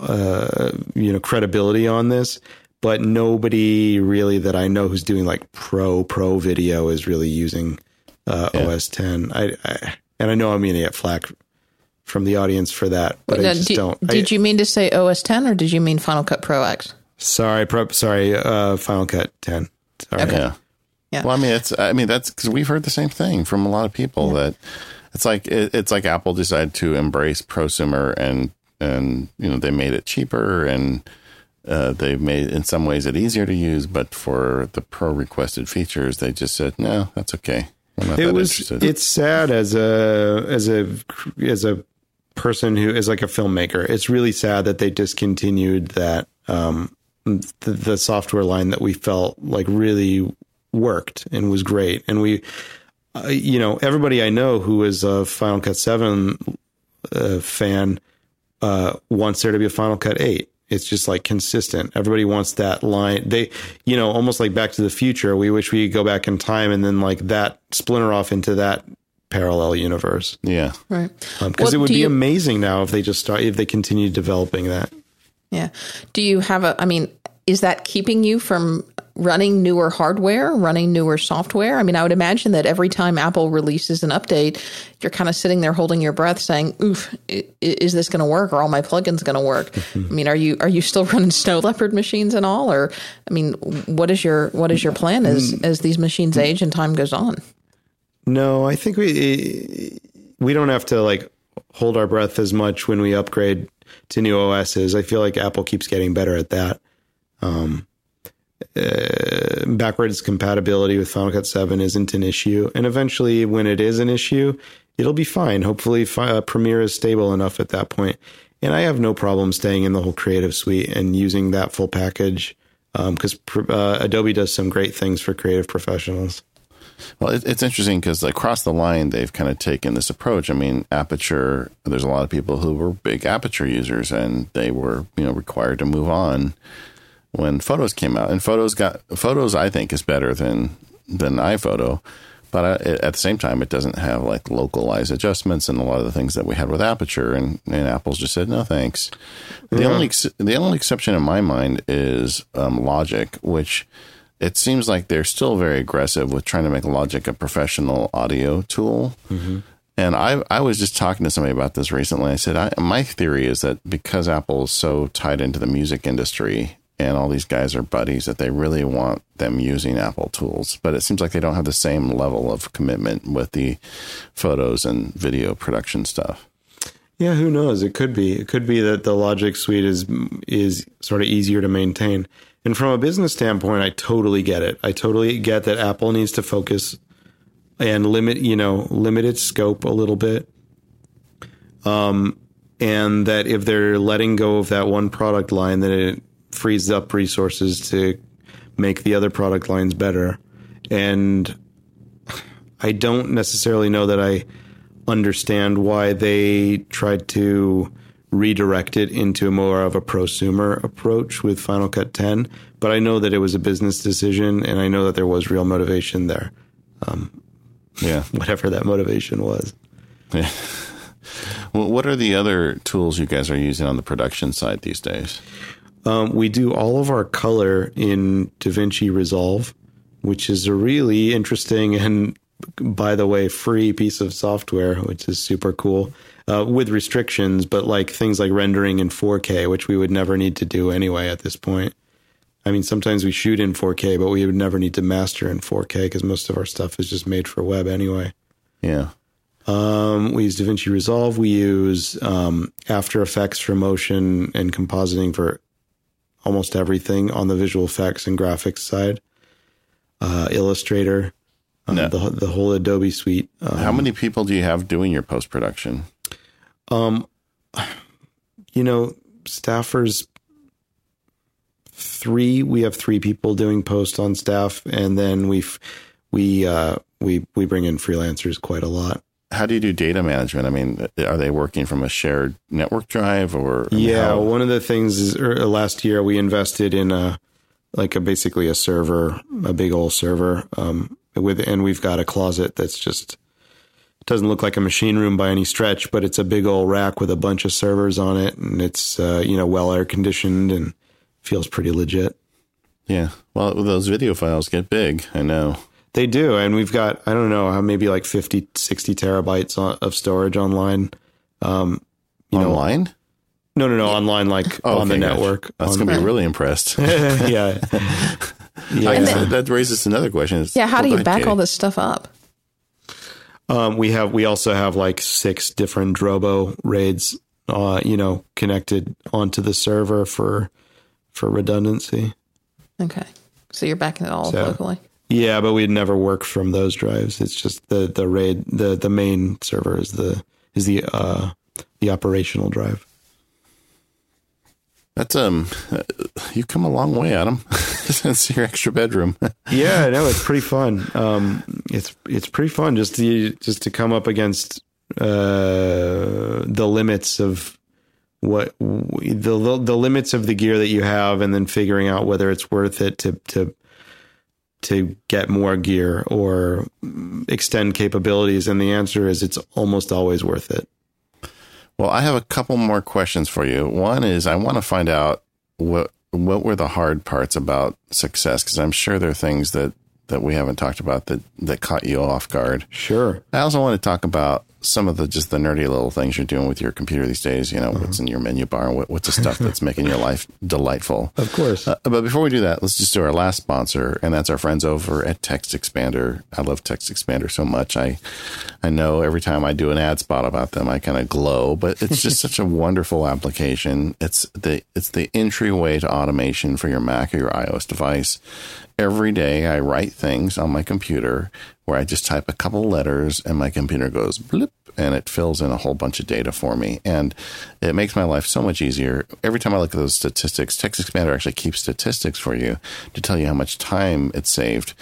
uh, you know credibility on this, but nobody really that I know who's doing like pro pro video is really using uh, yeah. OS 10. I, I, and I know I'm going to get flack from the audience for that, but now, I just did, don't. Did I, you mean to say OS 10 or did you mean Final Cut Pro X? Sorry, pro, sorry, uh, Final Cut 10. Sorry. Okay. Yeah. yeah. Well, I mean, it's. I mean, that's because we've heard the same thing from a lot of people yeah. that it's like it, it's like Apple decided to embrace prosumer and and you know they made it cheaper and uh, they made in some ways it easier to use, but for the pro requested features, they just said no, that's okay. it was. Interested. It's sad as a as a as a person who is like a filmmaker. It's really sad that they discontinued that um, the, the software line that we felt like really worked and was great, and we uh, you know, everybody I know who is a Final Cut 7 uh, fan uh, wants there to be a Final Cut 8. It's just like consistent. Everybody wants that line. They, you know, almost like Back to the Future. We wish we could go back in time and then like that splinter off into that parallel universe. Yeah. Right. Because um, it would be you, amazing now if they just start, if they continue developing that. Yeah. Do you have a, I mean, is that keeping you from running newer hardware, running newer software? I mean, I would imagine that every time Apple releases an update, you're kind of sitting there holding your breath, saying, "Oof, is this going to work? Are all my plugins going to work?" I mean, are you are you still running Snow Leopard machines and all, or I mean, what is your what is your plan as as these machines age and time goes on? No, I think we we don't have to like hold our breath as much when we upgrade to new OSs. I feel like Apple keeps getting better at that. Um, uh, backwards compatibility with Final Cut 7 isn't an issue. And eventually, when it is an issue, it'll be fine. Hopefully, uh, Premiere is stable enough at that point. And I have no problem staying in the whole Creative Suite and using that full package because um, uh, Adobe does some great things for creative professionals. Well, it, it's interesting because across the line, they've kind of taken this approach. I mean, Aperture. There's a lot of people who were big Aperture users, and they were you know required to move on when Photos came out. And Photos got Photos, I think, is better than than iPhoto, but at the same time, it doesn't have like localized adjustments and a lot of the things that we had with Aperture. And, and Apple's just said no thanks. The yeah. only the only exception in my mind is um, Logic, which it seems like they're still very aggressive with trying to make Logic a professional audio tool. Mm-hmm. And I, I was just talking to somebody about this recently. I said, I, my theory is that because Apple is so tied into the music industry and all these guys are buddies that they really want them using Apple tools. But it seems like they don't have the same level of commitment with the photos and video production stuff. Yeah, who knows? It could be. It could be that the Logic suite is is sort of easier to maintain. And from a business standpoint, I totally get it. I totally get that Apple needs to focus and limit, you know, limit its scope a little bit. Um, and that if they're letting go of that one product line, that it frees up resources to make the other product lines better. And I don't necessarily know that I understand why they tried to redirect it into more of a prosumer approach with Final Cut 10. But I know that it was a business decision, and I know that there was real motivation there. Um, yeah, whatever that motivation was. Yeah. well, what are the other tools you guys are using on the production side these days? Um, we do all of our color in DaVinci Resolve, which is a really interesting and, by the way, free piece of software, which is super cool. Uh, with restrictions, but like things like rendering in 4K, which we would never need to do anyway at this point. I mean, sometimes we shoot in 4K, but we would never need to master in 4K because most of our stuff is just made for web anyway. Yeah. Um, we use DaVinci Resolve. We use um, After Effects for motion and compositing for almost everything on the visual effects and graphics side. Uh, Illustrator, uh, no. the the whole Adobe suite. Um, How many people do you have doing your post production? Um, you know, staffers three. We have three people doing post on staff, and then we we uh, we we bring in freelancers quite a lot how do you do data management? I mean, are they working from a shared network drive or? I mean, yeah, how? one of the things is er, last year we invested in a like a basically a server, a big old server, um, with and we've got a closet that's just doesn't look like a machine room by any stretch, but it's a big old rack with a bunch of servers on it, and it's uh, you know well air conditioned and feels pretty legit. Yeah, well, those video files get big. I know. They do. And we've got, I don't know, maybe like 50, 60 terabytes of storage online. Um, you online? Know, no, no, no, online, like oh, on the network. That's going to be really impressed. yeah. yeah. Then, that raises another question. yeah. How do you back Katie. all this stuff up? Um, we have, we also have like six different Drobo RAIDs, uh, you know, connected onto the server for, for redundancy. Okay. So you're backing it all so, locally? Yeah, but we'd never work from those drives. It's just the the raid the the main server is the is the uh the operational drive. That's um, you've come a long way, Adam. That's your extra bedroom. yeah, no, it's pretty fun. Um, it's it's pretty fun just to just to come up against uh the limits of what the the limits of the gear that you have, and then figuring out whether it's worth it to to to get more gear or extend capabilities? And the answer is it's almost always worth it. Well, I have a couple more questions for you. One is I want to find out what what were the hard parts about success because I'm sure there are things that that we haven't talked about that that caught you off guard. Sure. I also want to talk about some of the just the nerdy little things you're doing with your computer these days. You know, Uh-huh. what's in your menu bar, what, what's the stuff that's making your life delightful. Of course. Uh, but before we do that, let's just do our last sponsor, and that's our friends over at TextExpander. I love TextExpander so much. I I know every time I do an ad spot about them, I kind of glow. But it's just such a wonderful application. It's the it's the entryway to automation for your Mac or your iOS device. Every day, I write things on my computer where I just type a couple letters, and my computer goes blip and it fills in a whole bunch of data for me. And it makes my life so much easier. Every time I look at those statistics, TextExpander actually keeps statistics for you to tell you how much time it saved.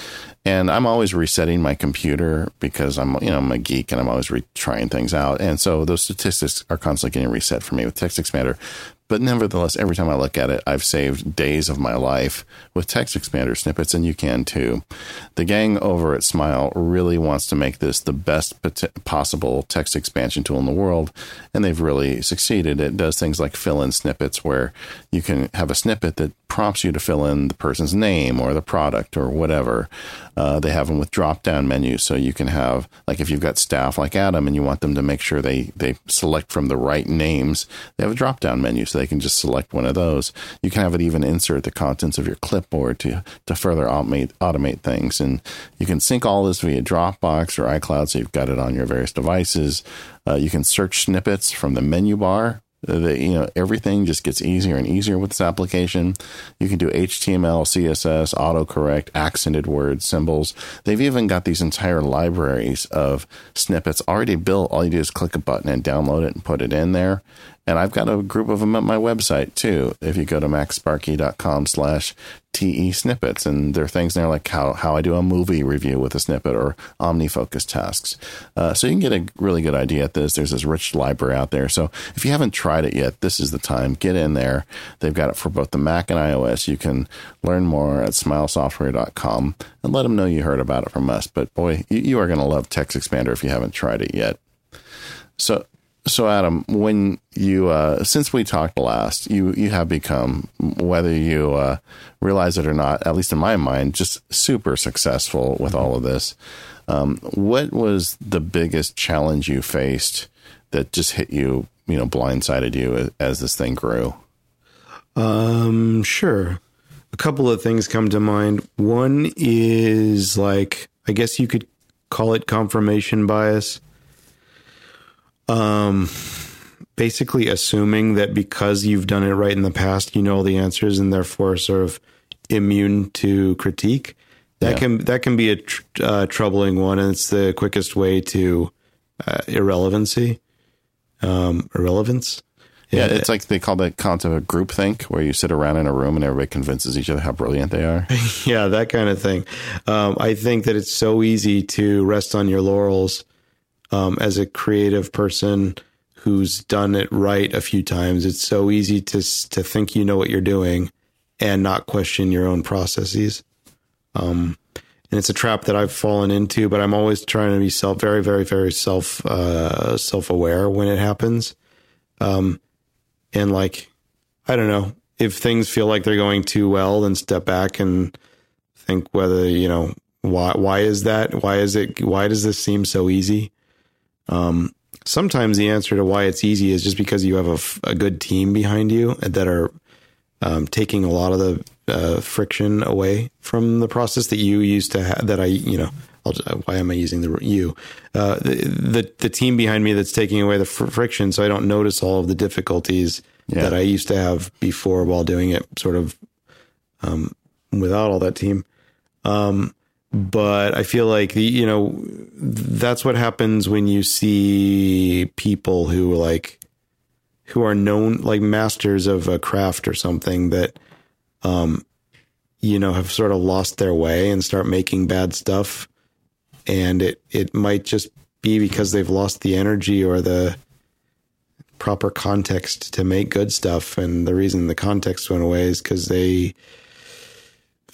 And I'm always resetting my computer because I'm, you know, I'm a geek and I'm always re- trying things out. And so those statistics are constantly getting reset for me with TextExpander. But nevertheless, every time I look at it, I've saved days of my life with TextExpander snippets, and you can too. The gang over at Smile really wants to make this the best possible text expansion tool in the world, and they've really succeeded. It does things like fill in snippets where you can have a snippet that prompts you to fill in the person's name or the product or whatever. Uh, they have them with drop down menus, so you can have, like, if you've got staff like Adam and you want them to make sure they, they select from the right names, they have a drop down menu so they can just select one of those. You can have it even insert the contents of your clipboard to, to further automate, automate things. And you can sync all this via Dropbox or iCloud so you've got it on your various devices. Uh, you can search snippets from the menu bar the, you know everything just gets easier and easier with this application. You can do HTML, CSS, autocorrect, accented words, symbols. They've even got these entire libraries of snippets already built. All you do is click a button and download it and put it in there. And I've got a group of them at my website too. If you go to macsparky.com slash TE snippets, and there are things there like how, how I do a movie review with a snippet or OmniFocus tasks. Uh, so you can get a really good idea at this. There's this rich library out there. So if you haven't tried it yet, this is the time. Get in there. They've got it for both the Mac and iOS. You can learn more at smilesoftware.com and let them know you heard about it from us. But boy, you, you are going to love TextExpander if you haven't tried it yet. So, so Adam, when you uh, since we talked last, you you have become whether you uh, realize it or not, at least in my mind, just super successful with all of this. Um, what was the biggest challenge you faced that just hit you, you know, blindsided you as, as this thing grew? Um, sure. A couple of things come to mind. One is like, I guess you could call it confirmation bias. Um, basically assuming that because you've done it right in the past, you know all the answers and therefore sort of immune to critique. That Yeah. can that can be a tr- uh, troubling one, and it's the quickest way to uh, irrelevancy, um, irrelevance. Yeah, it's like they call that concept of a groupthink, where you sit around in a room and everybody convinces each other how brilliant they are. yeah, that kind of thing. Um, I think that it's so easy to rest on your laurels um, as a creative person who's done it right a few times. It's so easy to to think you know what you're doing and not question your own processes. Um, and it's a trap that I've fallen into, but I'm always trying to be self, very, very, very self, uh, self aware when it happens. Um, and like, I don't know if things feel like they're going too well, then step back and think whether, you know, why, why is that? Why is it, why does this seem so easy? Um, sometimes the answer to why it's easy is just because you have a, f- a good team behind you that are um, taking a lot of the uh, friction away from the process that you used to have. That I, you know, I'll, just- why am I using the you? Uh, the, the the team behind me that's taking away the fr- friction, so I don't notice all of the difficulties Yeah. that I used to have before while doing it, sort of um, without all that team. Um, but I feel like the you know that's what happens when you see people who like who are known like masters of a craft or something that um you know have sort of lost their way and start making bad stuff. And it it might just be because they've lost the energy or the proper context to make good stuff. And the reason the context went away is because they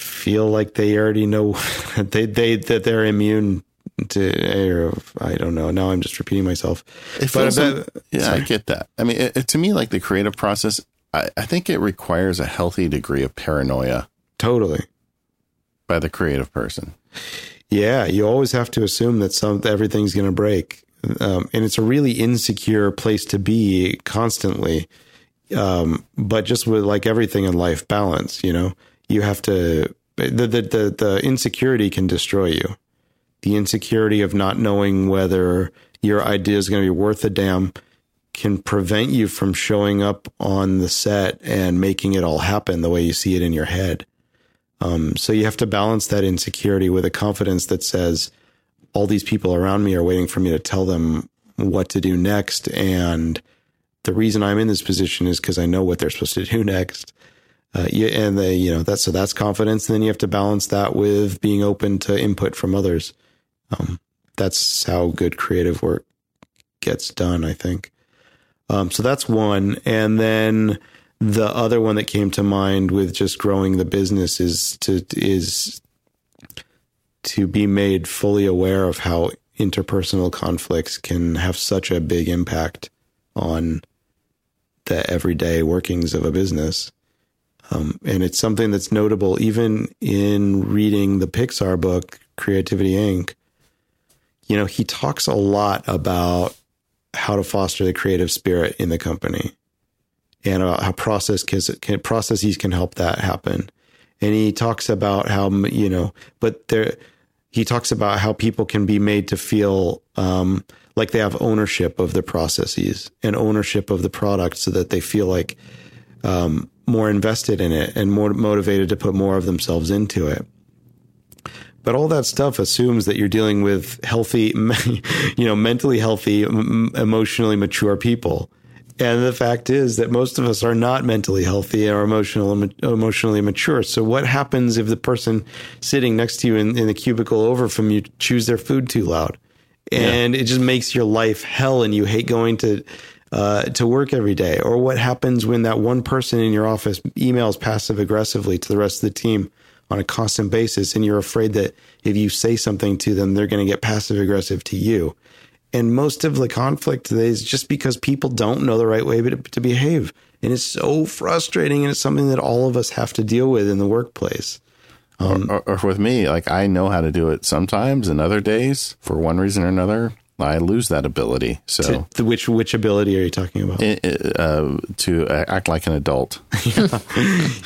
feel like they already know they they that they're immune to I don't know. Now I'm just repeating myself. It But I feels bet- like- yeah, I get that. I mean, it, it- to me, like the creative process, I, I think it requires a healthy degree of paranoia Totally. by the creative person. Yeah, you always have to assume that some everything's going to break. um, and it's a really insecure place to be constantly. Um, but just with like everything in life, balance. You know, you have to. The, the the the insecurity can destroy you. The insecurity of not knowing whether your idea is going to be worth a damn can prevent you from showing up on the set and making it all happen the way you see it in your head. Um, so you have to balance that insecurity with a confidence that says, all these people around me are waiting for me to tell them what to do next. And the reason I'm in this position is because I know what they're supposed to do next. Uh, and they, you know, that's so that's confidence. And then you have to balance that with being open to input from others. Um, that's how good creative work gets done, I think. Um, so that's one. And then the other one that came to mind with just growing the business is to is to be made fully aware of how interpersonal conflicts can have such a big impact on the everyday workings of a business. Um, and it's something that's notable even in reading the Pixar book, Creativity Inc. You know, he talks a lot about how to foster the creative spirit in the company and about how process can, processes can help that happen. And he talks about how, you know, but there, he talks about how people can be made to feel um, like they have ownership of the processes and ownership of the product so that they feel like um, more invested in it and more motivated to put more of themselves into it. But all that stuff assumes that you're dealing with healthy, you know, mentally healthy, emotionally mature people. And the fact is that most of us are not mentally healthy or emotional, emotionally mature. So what happens if the person sitting next to you in, in the cubicle over from you chews their food too loud? And yeah. it just makes your life hell and you hate going to, uh, to work every day. Or what happens when that one person in your office emails passive aggressively to the rest of the team on a constant basis. And you're afraid that if you say something to them, they're going to get passive aggressive to you. And most of the conflict today is just because people don't know the right way to, to behave. And it's so frustrating. And it's something that all of us have to deal with in the workplace. Um, or, or, or, with me, like I know how to do it sometimes, and other days, for one reason or another, I lose that ability. So, to, which which ability are you talking about? Uh, to act like an adult.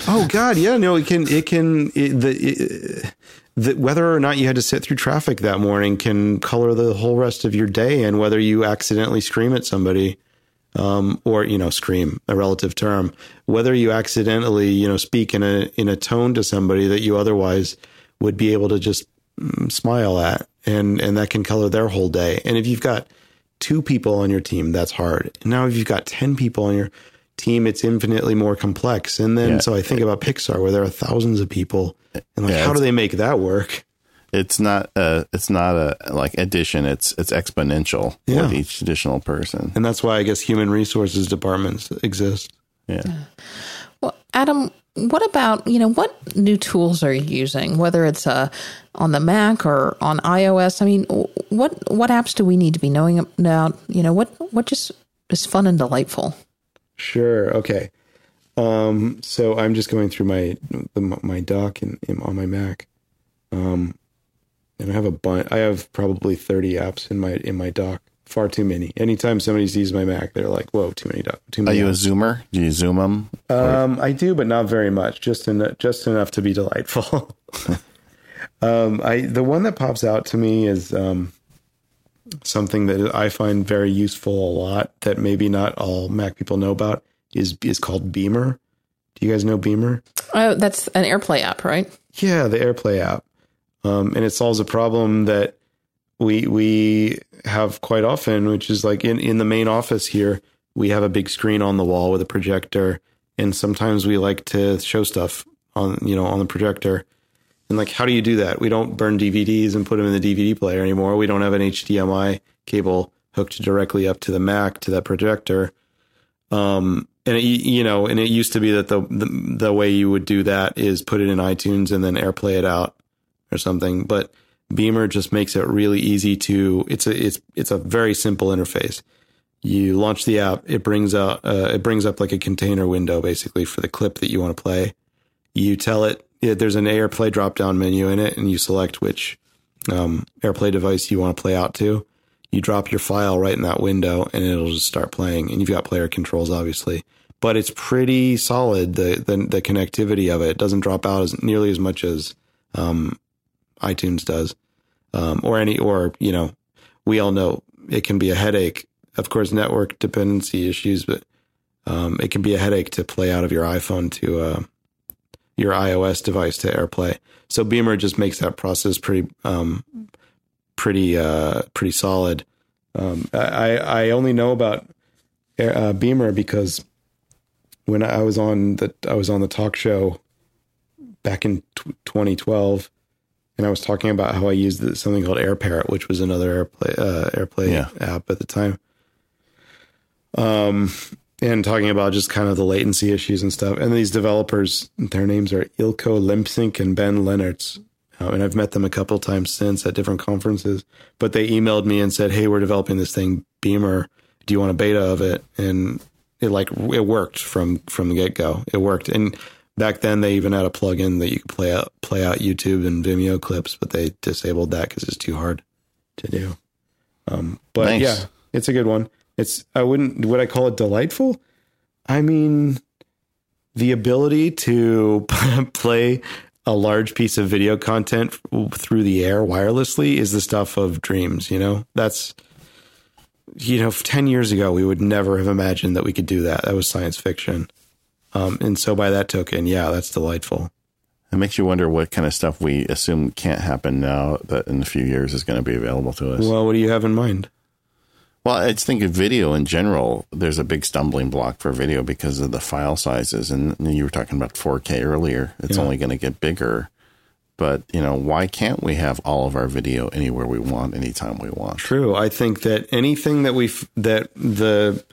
oh God, yeah, no, it can it can it, the. It, that whether or not you had to sit through traffic that morning can color the whole rest of your day and whether you accidentally scream at somebody um, or you know scream a relative term whether you accidentally you know speak in a in a tone to somebody that you otherwise would be able to just mm, smile at and and that can color their whole day and if you've got two people on your team that's hard now if you've got 10 people on your team it's infinitely more complex and then yeah. so i think about pixar where there are thousands of people and like, yeah, how do they make that work? It's not a, it's not a like addition. It's it's exponential yeah. with each additional person, and that's why I guess human resources departments exist. Yeah. Well, Adam, what about you know what new tools are you using? Whether it's uh, on the Mac or on iOS. I mean, what what apps do we need to be knowing about? You know, what what just is fun and delightful? Sure. Okay. Um, so I'm just going through my my dock in, on my Mac, um, and I have a bunch. I have probably 30 apps in my in my dock. Far too many. Anytime somebody sees my Mac, they're like, "Whoa, too many dock." Too many. Are you apps. a zoomer? Do you zoom them? Um, I do, but not very much. Just en- just enough to be delightful. um, I the one that pops out to me is um, something that I find very useful a lot that maybe not all Mac people know about is is called Beamer. Do you guys know Beamer? Oh, that's an AirPlay app, right? Yeah, the AirPlay app, um, and it solves a problem that we we have quite often, which is like in in the main office here, we have a big screen on the wall with a projector, and sometimes we like to show stuff on you know on the projector. And like, how do you do that? We don't burn DVDs and put them in the DVD player anymore. We don't have an HDMI cable hooked directly up to the Mac to that projector. Um, and it, you know, and it used to be that the, the, the way you would do that is put it in iTunes and then AirPlay it out or something. But Beamer just makes it really easy to. It's a it's it's a very simple interface. You launch the app, it brings out uh, it brings up like a container window basically for the clip that you want to play. You tell it yeah, there's an AirPlay drop down menu in it, and you select which um, AirPlay device you want to play out to. you drop your file right in that window and it'll just start playing. And you've got player controls, obviously, but it's pretty solid. The the, the connectivity of it. it doesn't drop out as nearly as much as um, iTunes does, um, or any or you know, we all know it can be a headache. Of course, network dependency issues, but um, it can be a headache to play out of your iPhone to uh, your iOS device to AirPlay. So Beamer just makes that process pretty, um, pretty, uh, pretty solid. Um, I I only know about uh, Beamer because when I was on the I was on the talk show back in t- 2012, and I was talking about how I used something called AirParrot, which was another AirPlay uh, AirPlay Yeah. app at the time. Um, and talking about just kind of the latency issues and stuff. And these developers, their names are Eelco Lempsink and Ben Lenarts. Uh, and I've met them a couple times since at different conferences. But they emailed me and said, "Hey, we're developing this thing, Beamer. Do you want a beta of it?" And it like it worked from from the get go. It worked. And back then, they even had a plugin that you could play out play out YouTube and Vimeo clips, but they disabled that because it's too hard to do. Um, but Nice. yeah, it's a good one. It's I wouldn't would I call it delightful? I mean, the ability to play a large piece of video content through the air wirelessly is the stuff of dreams. You know, that's you know, ten years ago we would never have imagined that we could do that. That was science fiction. Um, and so by that token, yeah, that's delightful. It makes you wonder what kind of stuff we assume can't happen now that in a few years is going to be available to us. Well, what do you have in mind? Well, I just think of video in general. There's a big stumbling block for video because of the file sizes, and you were talking about 4K earlier. It's Yeah. only going to get bigger. But you know, why can't we have all of our video anywhere we want, anytime we want? True. I think that anything that we that the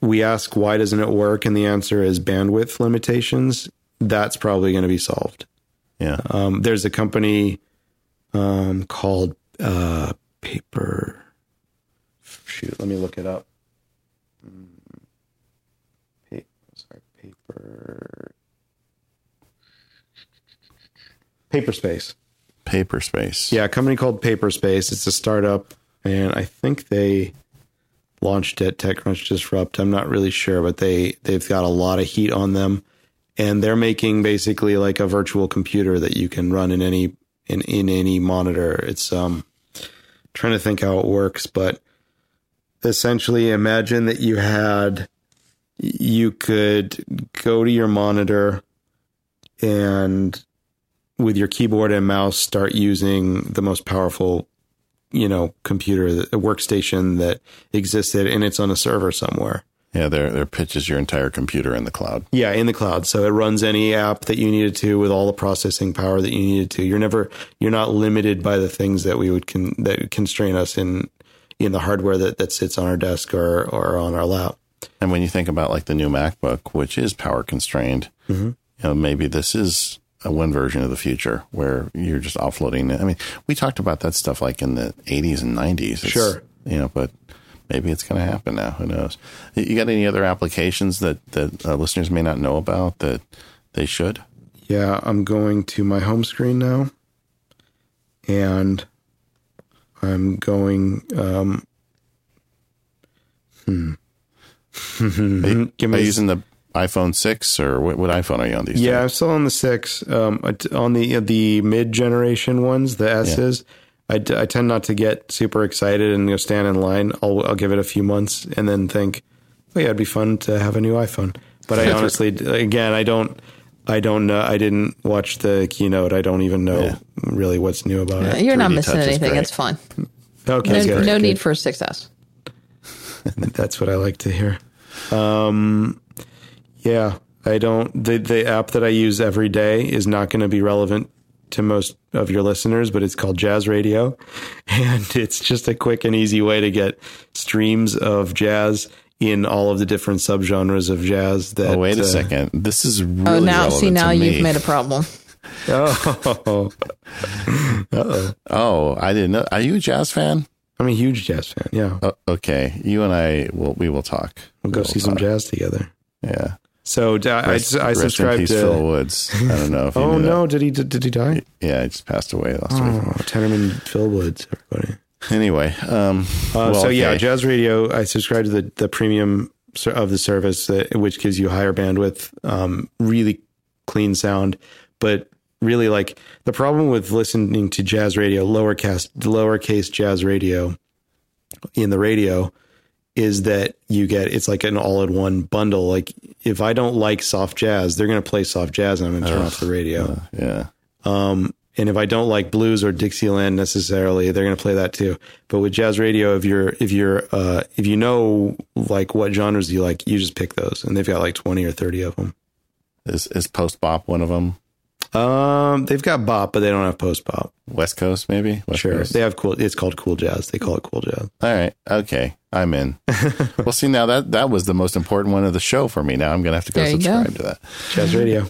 we ask why doesn't it work, and the answer is bandwidth limitations. That's probably going to be solved. Yeah, Um, there's a company um, called uh, Paper. Shoot, let me look it up. Mm. Pa- sorry, Paper. Paperspace. paper space. Yeah, a company called Paperspace. It's a startup, and I think they launched at TechCrunch Disrupt. I'm not really sure, but they they've got a lot of heat on them, and they're making basically like a virtual computer that you can run in any in in any monitor. It's um trying to think how it works, but essentially imagine that you had you could go to your monitor and with your keyboard and mouse start using the most powerful you know computer a workstation that existed and it's on a server somewhere yeah. There, there pitches your entire computer in the cloud. yeah in the cloud so it runs any app that you needed to with all the processing power that you needed to you're never you're not limited by the things that we would con, that constrain us in in the hardware that, that sits on our desk or or on our lap And when you think about like the new MacBook, which is power constrained, mm-hmm. you know, maybe this is a one version of the future where you're just offloading it. I mean, we talked about that stuff like in the 80s and 90s. It's, Sure. You know, but maybe it's going to happen now. Who knows? You got any other applications that, that uh, listeners may not know about that they should? Yeah, I'm going to my home screen now, and I'm going. Um, Are you, Give are you using the iPhone 6 or what, what iPhone are you on these yeah, I'm still on the six. Um, on the the mid generation ones, the S's. I, d- I tend not to get super excited and go stand in line. I'll I'll give it a few months and then think, oh yeah, it'd be fun to have a new iPhone. But I honestly, again, I don't. I don't know. I didn't watch the keynote. I don't even know Yeah. really what's new about it. You're not missing anything. It's fine. Okay, No, good, no good. need for success. That's what I like to hear. Um, yeah, I don't. The the app that I use every day is not going to be relevant to most of your listeners, but it's called Jazz Radio, and it's just a quick and easy way to get streams of jazz in all of the different subgenres of jazz. That Oh, wait a uh, second. This is really Oh, now see, now you've made a problem. Oh, Oh, I didn't know. Are you a jazz fan? I'm a huge jazz fan. Yeah, Oh, okay, you and I will we will talk. we'll go We will see some jazz together. Yeah, So uh, I, Rest- I rest in subscribe peace, to. Phil Woods. I don't know if oh knew that. no! Did he did, did he die? Yeah, he just passed away last week. Oh, Tenorman Phil Woods, everybody. Anyway, um, Uh, well, so yeah, okay. Jazz Radio. I subscribe to the the premium of the service, that, which gives you higher bandwidth, um, really clean sound. But really, like the problem with listening to jazz radio, lowercase lowercase jazz radio in the radio, is that you get it's like an all in one bundle. Like if I don't like soft jazz, they're going to play soft jazz, and I'm going to turn off the radio. yeah. Um, and if I don't like blues or Dixieland necessarily, they're going to play that too. But with jazz radio, if you're if you're uh, if you know like what genres you like, you just pick those, and they've got like twenty or thirty of them. Is is post bop one of them? Um, they've got bop, but they don't have post bop. West Coast, maybe. West Sure, Coast? they have cool. It's called cool jazz. They call it cool jazz. All right. Okay. I'm in. well, see, now that that was the most important one of the show for me. Now I'm going to have to go subscribe go. to that. Jazz radio.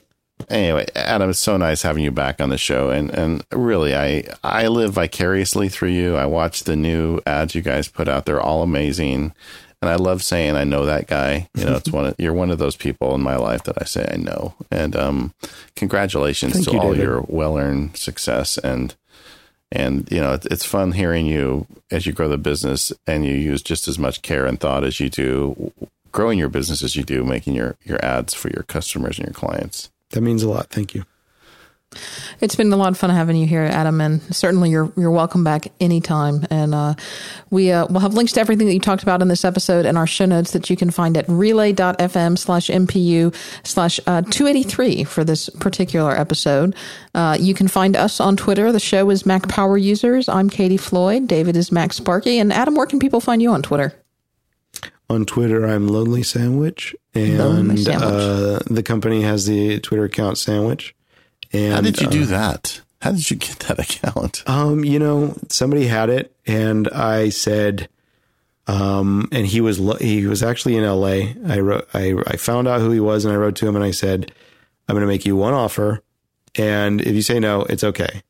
Anyway, Adam, it's so nice having you back on the show, and and really, I I live vicariously through you. I watch the new ads you guys put out; they're all amazing, and I love saying I know that guy. You know, it's one of, you're one of those people in my life that I say I know, and um, congratulations Thank to you, all David. your well earned success and. And you know it's, fun hearing you as you grow the business, and you use just as much care and thought as you do growing your business as you do making your your ads for your customers and your clients. That means a lot. Thank you. It's been a lot of fun having you here, Adam, and certainly you're you're welcome back anytime. And uh, we uh, will have links to everything that you talked about in this episode and our show notes that you can find at relay.fm slash MPU slash uh, 283 for this particular episode. Uh, you can find us on Twitter. The show is Mac Power Users. I'm Katie Floyd. David is MacSparky. And Adam, where can people find you on Twitter? On Twitter, I'm Lonely Sandwich, and Lonely Sandwich. Uh, the company has the Twitter account Sandwich. And How did you uh, do that? How did you get that account? Um, you know, somebody had it, and I said, um, and he was he was actually in L.A. I wrote, I I found out who he was, and I wrote to him, and I said, I'm going to make you one offer, and if you say no, it's okay.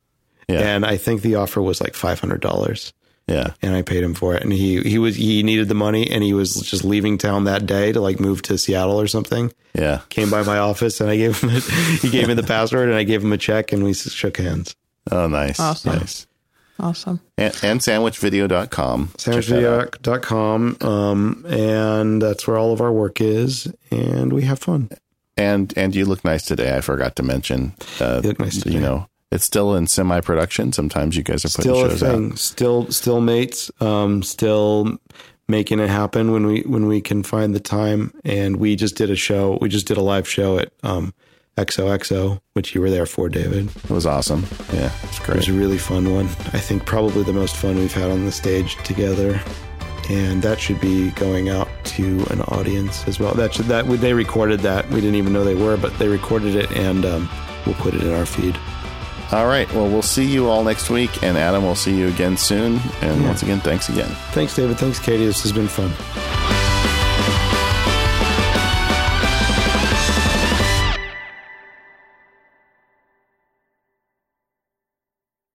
Yeah. And I think the offer was like five hundred dollars, Yeah. and I paid him for it. And he he was he needed the money, and he was just leaving town that day to like move to Seattle or something. Yeah. Came by my office, and I gave him he gave me the password, and I gave him a check, and we shook hands. Oh, nice. Awesome. Nice. Awesome. And, and sandwichvideo.com. Check that out. sandwichvideo.com um, and that's where all of our work is and we have fun And, and you look nice today. I forgot to mention, uh, You look nice today. you know, it's still in semi production. Sometimes you guys are putting still a shows thing out. still still mates um, still making it happen when we when we can find the time and we just did a show we just did a live show at um, XOXO which you were there for David It was awesome. Yeah. It's it was a really fun one I think probably the most fun we've had on the stage together and that should be going out to an audience as well. That should, that they recorded that. We didn't even know they were, but they recorded it, and um, we'll put it in our feed. All right. Well, we'll see you all next week. And Adam, we'll see you again soon. And Yeah. once again, thanks again. Thanks, David. Thanks, Katie. This has been fun.